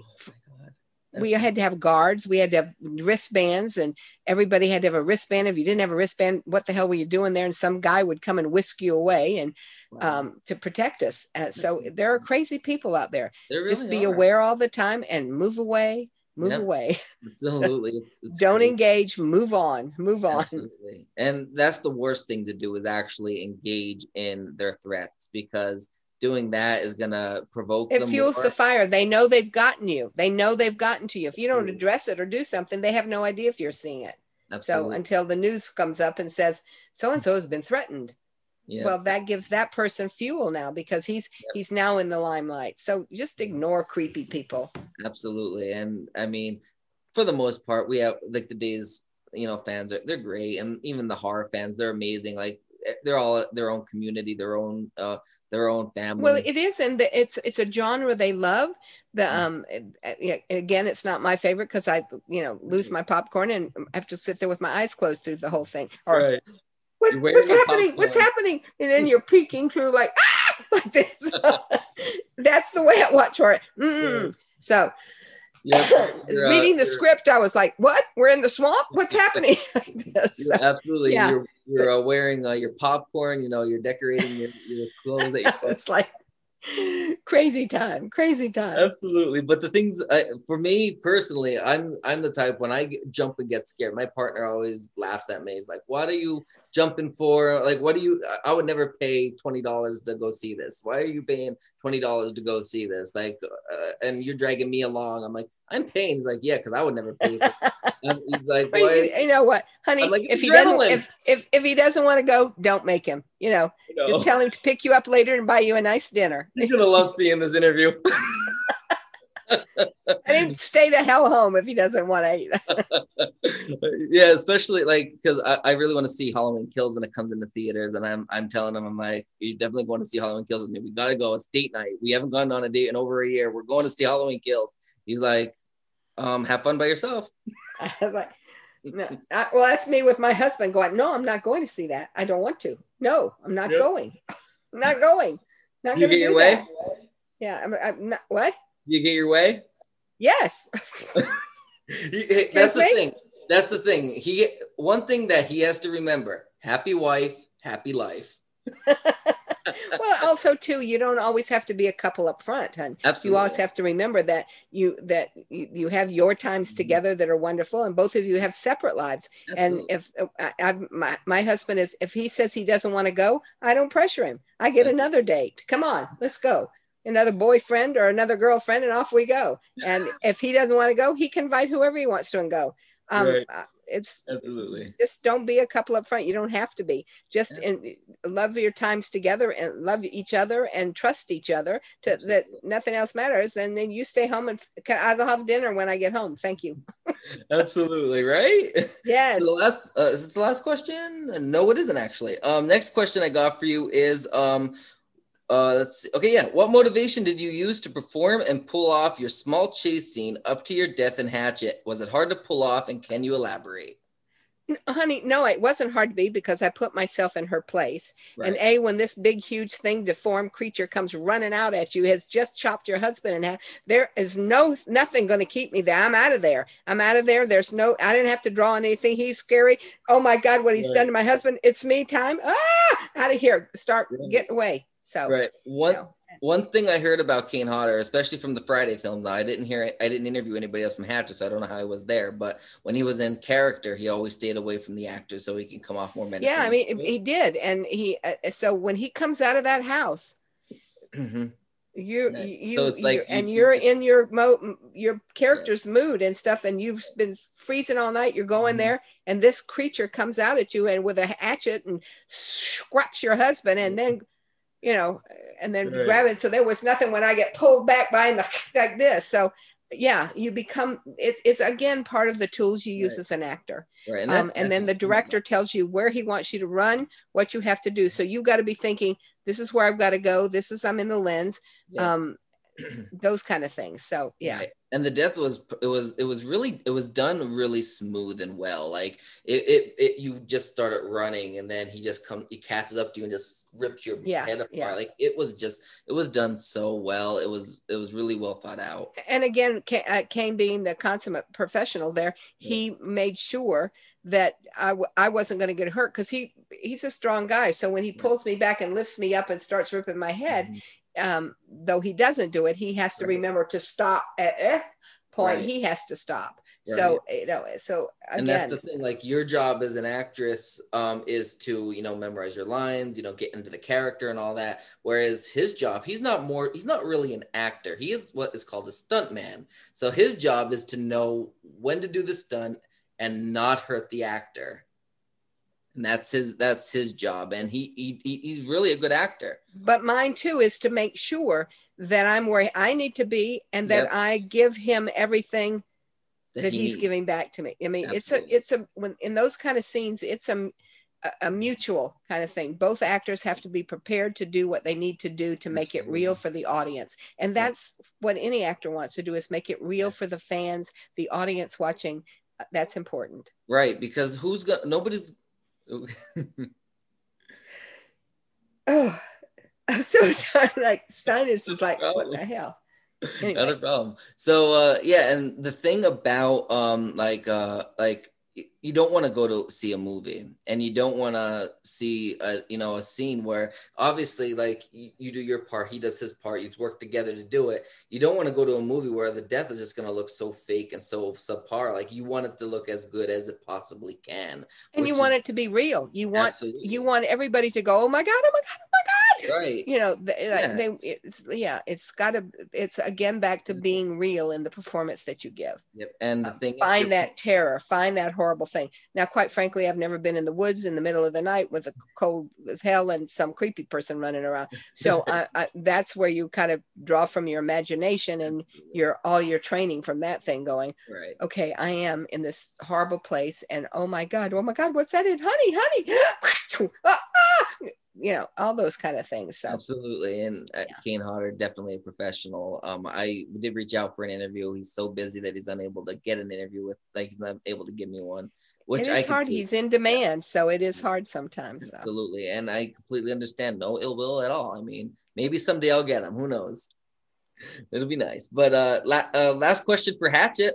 Oh my God. We had to have guards. We had to have wristbands, and everybody had to have a wristband. If you didn't have a wristband, what the hell were you doing there? And some guy would come and whisk you away and Wow. um, to protect us. Uh, so there are crazy people out there. There Just be are. aware all the time and move away. Move Yep. away. Absolutely, It's Don't crazy. engage. Move on. Move on. Absolutely. And that's the worst thing to do is actually engage in their threats because doing that is gonna provoke It them fuels more. the fire. They know they've gotten you. They know they've gotten to you. If you don't address it or do something, they have no idea if you're seeing it. absolutely. So until the news comes up and says so and so has been threatened, yeah. well, that gives that person fuel now because he's Yep. he's now in the limelight. So just ignore creepy people. Absolutely. And I mean, for the most part, we have like the days, you know, fans are they're great. And even the horror fans, they're amazing. Like eh, they're all their own community, their own uh their own family. Well, it is, and the, it's it's a genre they love. The Mm. um uh, again, it's not my favorite because I you know Mm-hmm. lose my popcorn and have to sit there with my eyes closed through the whole thing. Or right. What, what's happening? What's happening? And then you're peeking through like ah like this. That's the way I watch horror. Yeah. So uh, reading the script, I was like, "What? We're in the swamp? What's happening?" like this. You're absolutely. Yeah. You're, you're uh, wearing uh, your popcorn. You know, you're decorating your, your clothes. That it's like crazy time, crazy time. Absolutely, but the things I, for me personally, I'm I'm the type when I get, jump and get scared. My partner always laughs at me. He's like, why do you jumping for? Like, what do you? I would never pay twenty dollars to go see this. Why are you paying twenty dollars to go see this? Like, uh, and you're dragging me along. I'm like, I'm paying. He's like, yeah, because I would never pay. He's like, you, you know what, honey? Like, if "It's he doesn't, adrenaline." if, if if he doesn't want to go, don't make him. You know, you know, just tell him to pick you up later and buy you a nice dinner. he's gonna love seeing this interview. Him stay the hell home if he doesn't want to eat. yeah, especially like because I, I really want to see Halloween Kills when it comes into theaters, and I'm I'm telling him I'm like, you definitely going to see Halloween Kills with me. We gotta go. It's date night. We haven't gone on a date in over a year. We're going to see Halloween Kills. He's like, um, have fun by yourself. I was like, no. I, well, that's me with my husband going. No, I'm not going to see that. I don't want to. No, I'm not Yep. going. I'm not going. Not You going to do your way? that. Yeah, I'm, I'm not. What? You get your way. Yes. That's the thing. That's the thing. He one thing that he has to remember: happy wife, happy life. well, also too, you don't always have to be a couple up front, hun. Absolutely. You always have to remember that you that you, have your times Mhm. together that are wonderful, and both of you have separate lives. And if I, I, my my husband is, if he says he doesn't want to go, I don't pressure him. I get another date. Come on, let's go. Another boyfriend or another girlfriend, and off we go. And if he doesn't want to go, he can invite whoever he wants to and go. Um, Right. uh, It's Absolutely. just don't be a couple up front. You don't have to be. Just Yeah. in, love your times together and love each other and trust each other to that nothing else matters. And then you stay home and i'll have dinner when I get home. Thank you. Absolutely. Right. Yes. So the last uh, is this the last question? No, it isn't actually. Um, next question I got for you is um, uh, let's see. Okay, yeah. What motivation did you use to perform and pull off your small chase scene up to your death and hatchet? Was it hard to pull off, and can you elaborate? Honey, no, it wasn't hard to be because I put myself in her place. And A, when this big, huge thing, deformed creature comes running out at you, has just chopped your husband in half, there is no nothing going to keep me there. I'm out of there. I'm out of there. There's no, I didn't have to draw on anything. He's scary. Oh my God, what he's Right. done to my husband. It's me time. Ah, out of here. Start Right. getting away. So, right. you One know, one thing I heard about Kane Hodder, especially from the Friday films, now I didn't hear it, I didn't interview anybody else from Hatchet, so I don't know how he was there. But when he was in character, he always stayed away from the actors so he could come off more menacing. yeah, I mean, he did. And he, uh, so when he comes out of that house, Mhm. you you So like you're- and you- you're in your mo your character's mood and stuff and you've been freezing all night you're going Mhm. there and this creature comes out at you and with a hatchet and scraps your husband and then you know and then Right. grab it so there was nothing when i get pulled back by him like this so yeah you become it's it's again part of the tools you use Right. as an actor Right. um, that- and then the director tells you where he wants you to run what you have to do so you've got to be thinking this is where i've got to go this is i'm in the lens Yeah. um those kind of things so yeah Right. And the death was it was it was really it was done really smooth and well. Like it, it, it you just started running and then he just come he catches up to you and just rips your Yeah, head apart. yeah. Like it was just it was done so well. It was it was really well thought out. and again uh, kane being the consummate professional there he made sure that I, w- I wasn't going to get hurt because he he's a strong guy so when he pulls me back and lifts me up and starts ripping my head Mhm. Um, though he doesn't do it he has to Right. remember to stop at eh point. Right. he has to stop. So you know so again and that's the thing like your job as an actress um, is to you know memorize your lines you know get into the character and all that. Whereas his job he's not more he's not really an actor. He is what is called a stunt man so his job is to know when to do the stunt and not hurt the actor and that's his that's his job and he, he he- he's really a good actor but mine too is to make sure that I'm where I need to be and that Yep. I give him everything that, that he he's needs. giving back to me. I mean, Absolutely. it's a it's a when in those kind of scenes, it's a a- mutual kind of thing. Both actors have to be prepared to do what they need to do to make it real for the audience, and that's what any actor wants to do is make it real for the fans, the audience watching. That's important. right because who's got nobody's Oh, I'm so sorry. Like sinus is like, what the hell? not a problem so uh yeah and the thing about um like uh like you don't want to go to see a movie and you don't want to see a you know a scene where obviously like you, you, do your part he does his part you work together to do it. You don't want to go to a movie where the death is just going to look so fake and so subpar like you want it to look as good as it possibly can and you want is, it to be real. You want absolutely. you want everybody to go oh my god oh my god oh my god! Right. You know yeah. they it's, yeah it's got to it's again back to mm-hmm. being real in the performance that you give. Yep and the uh, thing find that terror find that horrible thing now quite frankly i've never been in the woods in the middle of the night with a cold as hell and some creepy person running around so I, I, that's where you kind of draw from your imagination and Absolutely. your all your training from that thing going right okay i am in this horrible place and oh my god oh my god what's that in honey honey ah, ah! You know all those kind of things so. Absolutely and uh, yeah. kane hodder definitely a professional. Um i did reach out for an interview. He's so busy that he's unable to get an interview with like he's not able to give me one which it is hard see. he's in demand so it is hard sometimes so. absolutely and i completely understand. No ill will at all. I mean maybe someday i'll get him. Who knows? It'll be nice. But uh, la- uh last question for hatchet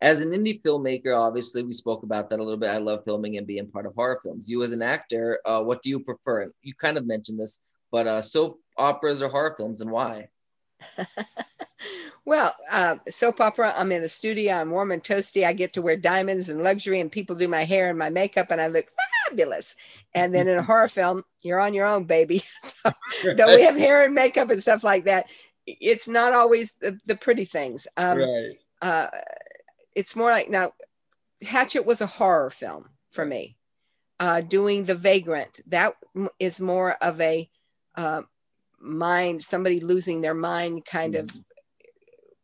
as an indie filmmaker, obviously we spoke about that a little bit. I love filming and being part of horror films. You as an actor, uh, what do you prefer? You kind of mentioned this, but uh, soap operas or horror films, and why? well, uh, soap opera. I'm in the studio. I'm warm and toasty. I get to wear diamonds and luxury, and people do my hair and my makeup, and I look fabulous. And then in a horror film, you're on your own, baby. so, though we have hair and makeup and stuff like that, it's not always the, the pretty things. Um, right. Uh, it's more like now hatchet was a horror film for me. Uh, doing the vagrant that is more of a uh, mind somebody losing their mind kind mm-hmm. of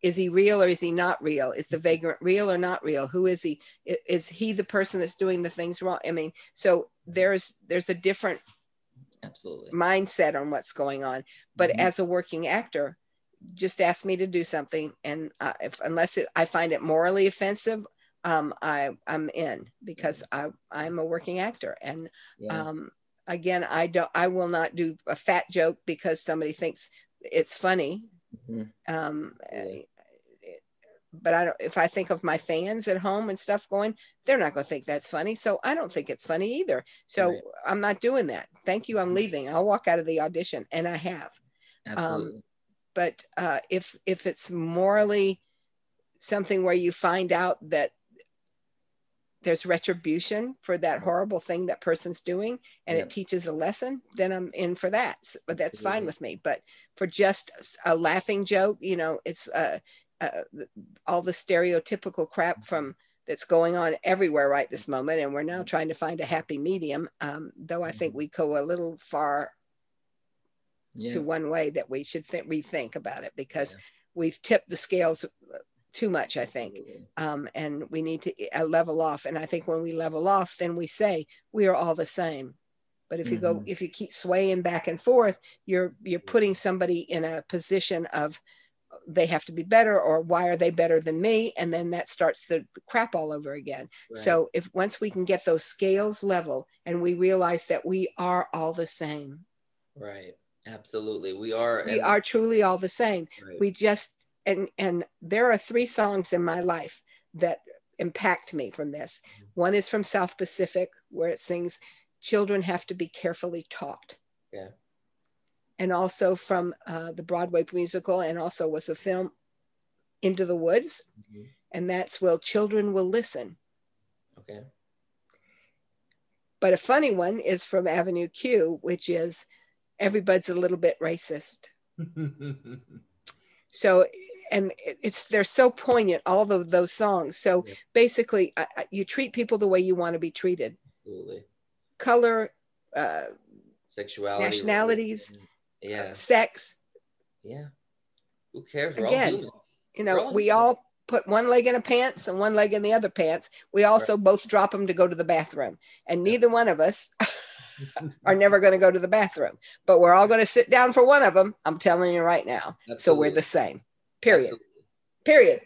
is he real or is he not real? Is the vagrant real or not real? Who is he? Is he the person that's doing the things wrong? I mean so there's there's a different absolutely. mindset on what's going on. But mm-hmm. as a working actor just ask me to do something and uh, if unless it, i find it morally offensive um, I, i'm in because I, i'm a working actor. And yeah. um, again i don't i will not do a fat joke because somebody thinks it's funny. Mm-hmm. um, yeah. but i don't if i think of my fans at home and stuff going they're not going to think that's funny. So i don't think it's funny either. So right. i'm not doing that. Thank you. I'm mm-hmm. leaving. I'll walk out of the audition. And i have. Um, Absolutely but uh, if if it's morally something where you find out that there's retribution for that horrible thing that person's doing and it teaches a lesson then i'm in for that. But that's Absolutely. fine with me. But for just a laughing joke you know it's uh, uh, all the stereotypical crap from that's going on everywhere right this moment and we're now trying to find a happy medium um, though i think mm-hmm. we go a little far yeah. to one way that we should th- rethink about it because yeah. we've tipped the scales too much, I think. Um, and we need to uh, level off. And I think when we level off, then we say we are all the same. But if you mm-hmm. go, if you keep swaying back and forth, you're you're putting somebody in a position of they have to be better or why are they better than me and then that starts the crap all over again right. so if once we can get those scales level and we realize that we are all the same right Absolutely. We are we are truly all the same. Right. We just and and there are three songs in my life that impact me from this. Mm-hmm. One is from South Pacific where it sings children have to be carefully taught. Yeah. And also from uh, the Broadway musical and also was the film Into the Woods. Mm-hmm. And that's Well Children Will Listen. Okay. But a funny one is from Avenue Q, which is everybody's a little bit racist. so, and it's they're so poignant, all of those songs. So yeah. basically, uh, you treat people the way you want to be treated. Absolutely. Color, uh, sexuality, nationalities, yeah, uh, sex. Yeah. Who cares? We're Again, you know, all we all put one leg in a pants and one leg in the other pants. We also right. both drop them to go to the bathroom, and neither one of us. are never going to go to the bathroom, but we're all going to sit down for one of them. I'm telling you right now. Absolutely. So we're the same. Period. Absolutely. Period.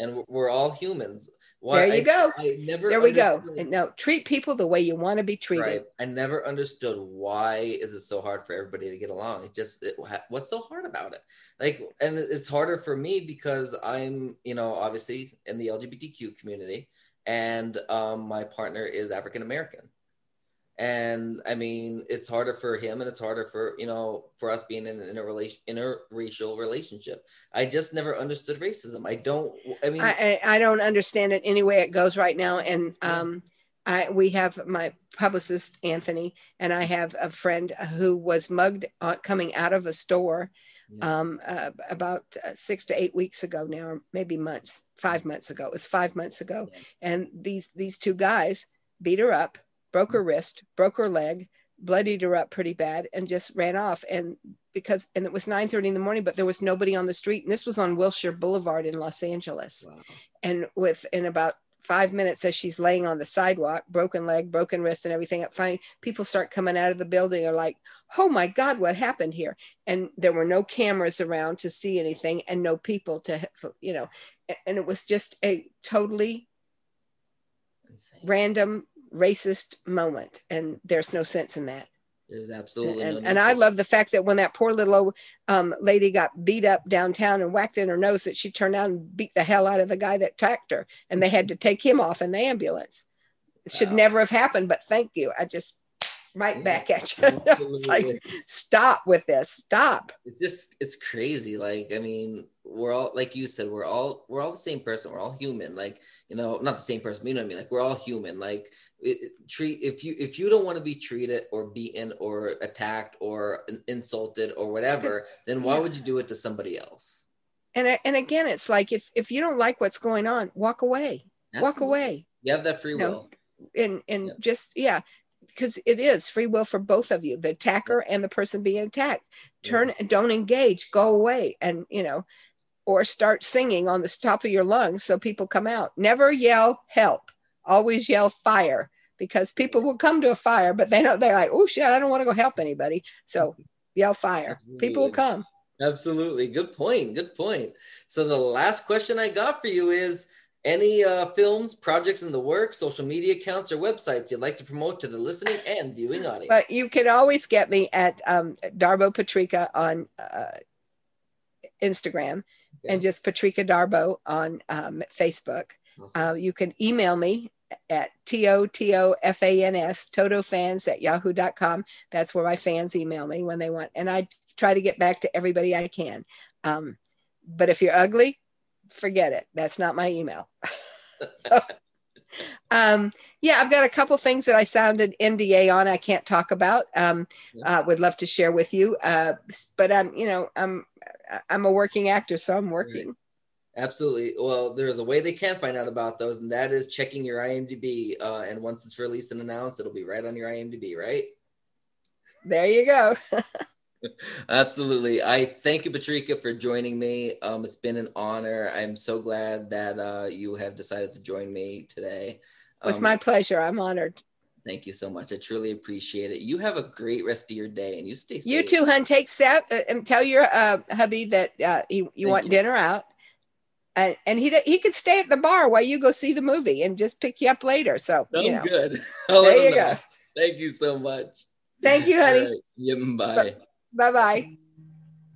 And we're all humans. Why, there you I, go. I never there we go. And no, treat people the way you want to be treated. Right. I never understood why is it so hard for everybody to get along. It just it, what's so hard about it? Like, and it's harder for me because I'm, you know, obviously in the LGBTQ community, and um, my partner is African American. And I mean, it's harder for him, and it's harder for you know for us being in an interrelation interracial relationship. I just never understood racism. I don't. I mean, I, I don't understand it any way it goes right now. And um, I we have my publicist Anthony, and I have a friend who was mugged uh, coming out of a store yeah. um, uh, about uh, six to eight weeks ago now, or maybe months, five months ago. It was five months ago, yeah. and these these two guys beat her up, broke her mm-hmm. wrist, broke her leg, bloodied her up pretty bad, and just ran off. And because and it was 9 30 in the morning, but there was nobody on the street, and this was on Wilshire Boulevard in Los Angeles. Wow. And within about five minutes as she's laying on the sidewalk, broken leg, broken wrist, and everything. Fine, people start coming out of the building are like, "Oh my God, what happened here?" And there were no cameras around to see anything, and no people to, you know, and it was just a totally Insane. random racist moment, and there's no sense in that. There's absolutely and, no and I love the fact that when that poor little old um, lady got beat up downtown and whacked in her nose, that she turned out and beat the hell out of the guy that attacked her, and they had to take him off in the ambulance. It should wow. never have happened, but thank you. I just right back at you. like, stop with this. Stop. It's just it's crazy. Like, I mean, we're all like you said, we're all we're all the same person. We're all human. Like, you know, not the same person, you know what I mean? Like we're all human. Like it, treat if you if you don't want to be treated or beaten or attacked or insulted or whatever, then why yeah. would you do it to somebody else? And and again, it's like if if you don't like what's going on, walk away. Absolutely. Walk away. You have that free will. know, and and yeah. just yeah because it is free will for both of you the attacker and the person being attacked. Turn and don't engage go away and you know or start singing on the top of your lungs so people come out. Never yell help. Always yell fire because people will come to a fire but they know they're like oh shit i don't want to go help anybody. So yell fire. People will come. Absolutely. Good point. Good point. So the last question i got for you is any uh, films, projects in the works, social media accounts, or websites you'd like to promote to the listening and viewing audience? But you can always get me at um, Darbo Patrika on uh, Instagram okay. and just Patrika Darbo on um, Facebook. Awesome. Uh, you can email me at T-O-T-O-F-A-N-S, Totofans at yahoo.com. That's where my fans email me when they want. And I try to get back to everybody I can. Um, but if you're ugly, forget it. That's not my email. so, um, yeah, I've got a couple things that I sounded NDA on. I can't talk about. Um, uh, would love to share with you. Uh, but I'm, you know, I'm, I'm a working actor, so I'm working. Right. Absolutely. Well, there's a way they can find out about those, and that is checking your IMDb. Uh, and once it's released and announced, it'll be right on your IMDb, right? There you go. Absolutely. I thank you, Patrika, for joining me. Um, it's been an honor. I'm so glad that uh, you have decided to join me today. Um, it's my pleasure. I'm honored. Thank you so much. I truly appreciate it. You have a great rest of your day and you stay safe. You too, hun. Take step uh, and tell your uh, hubby that uh, you, you want you. dinner out. And, and he he could stay at the bar while you go see the movie and just pick you up later. So Sounds you know. good. there you know. go. Thank you so much. Thank you, honey. Right. Yeah, bye. Bye bye.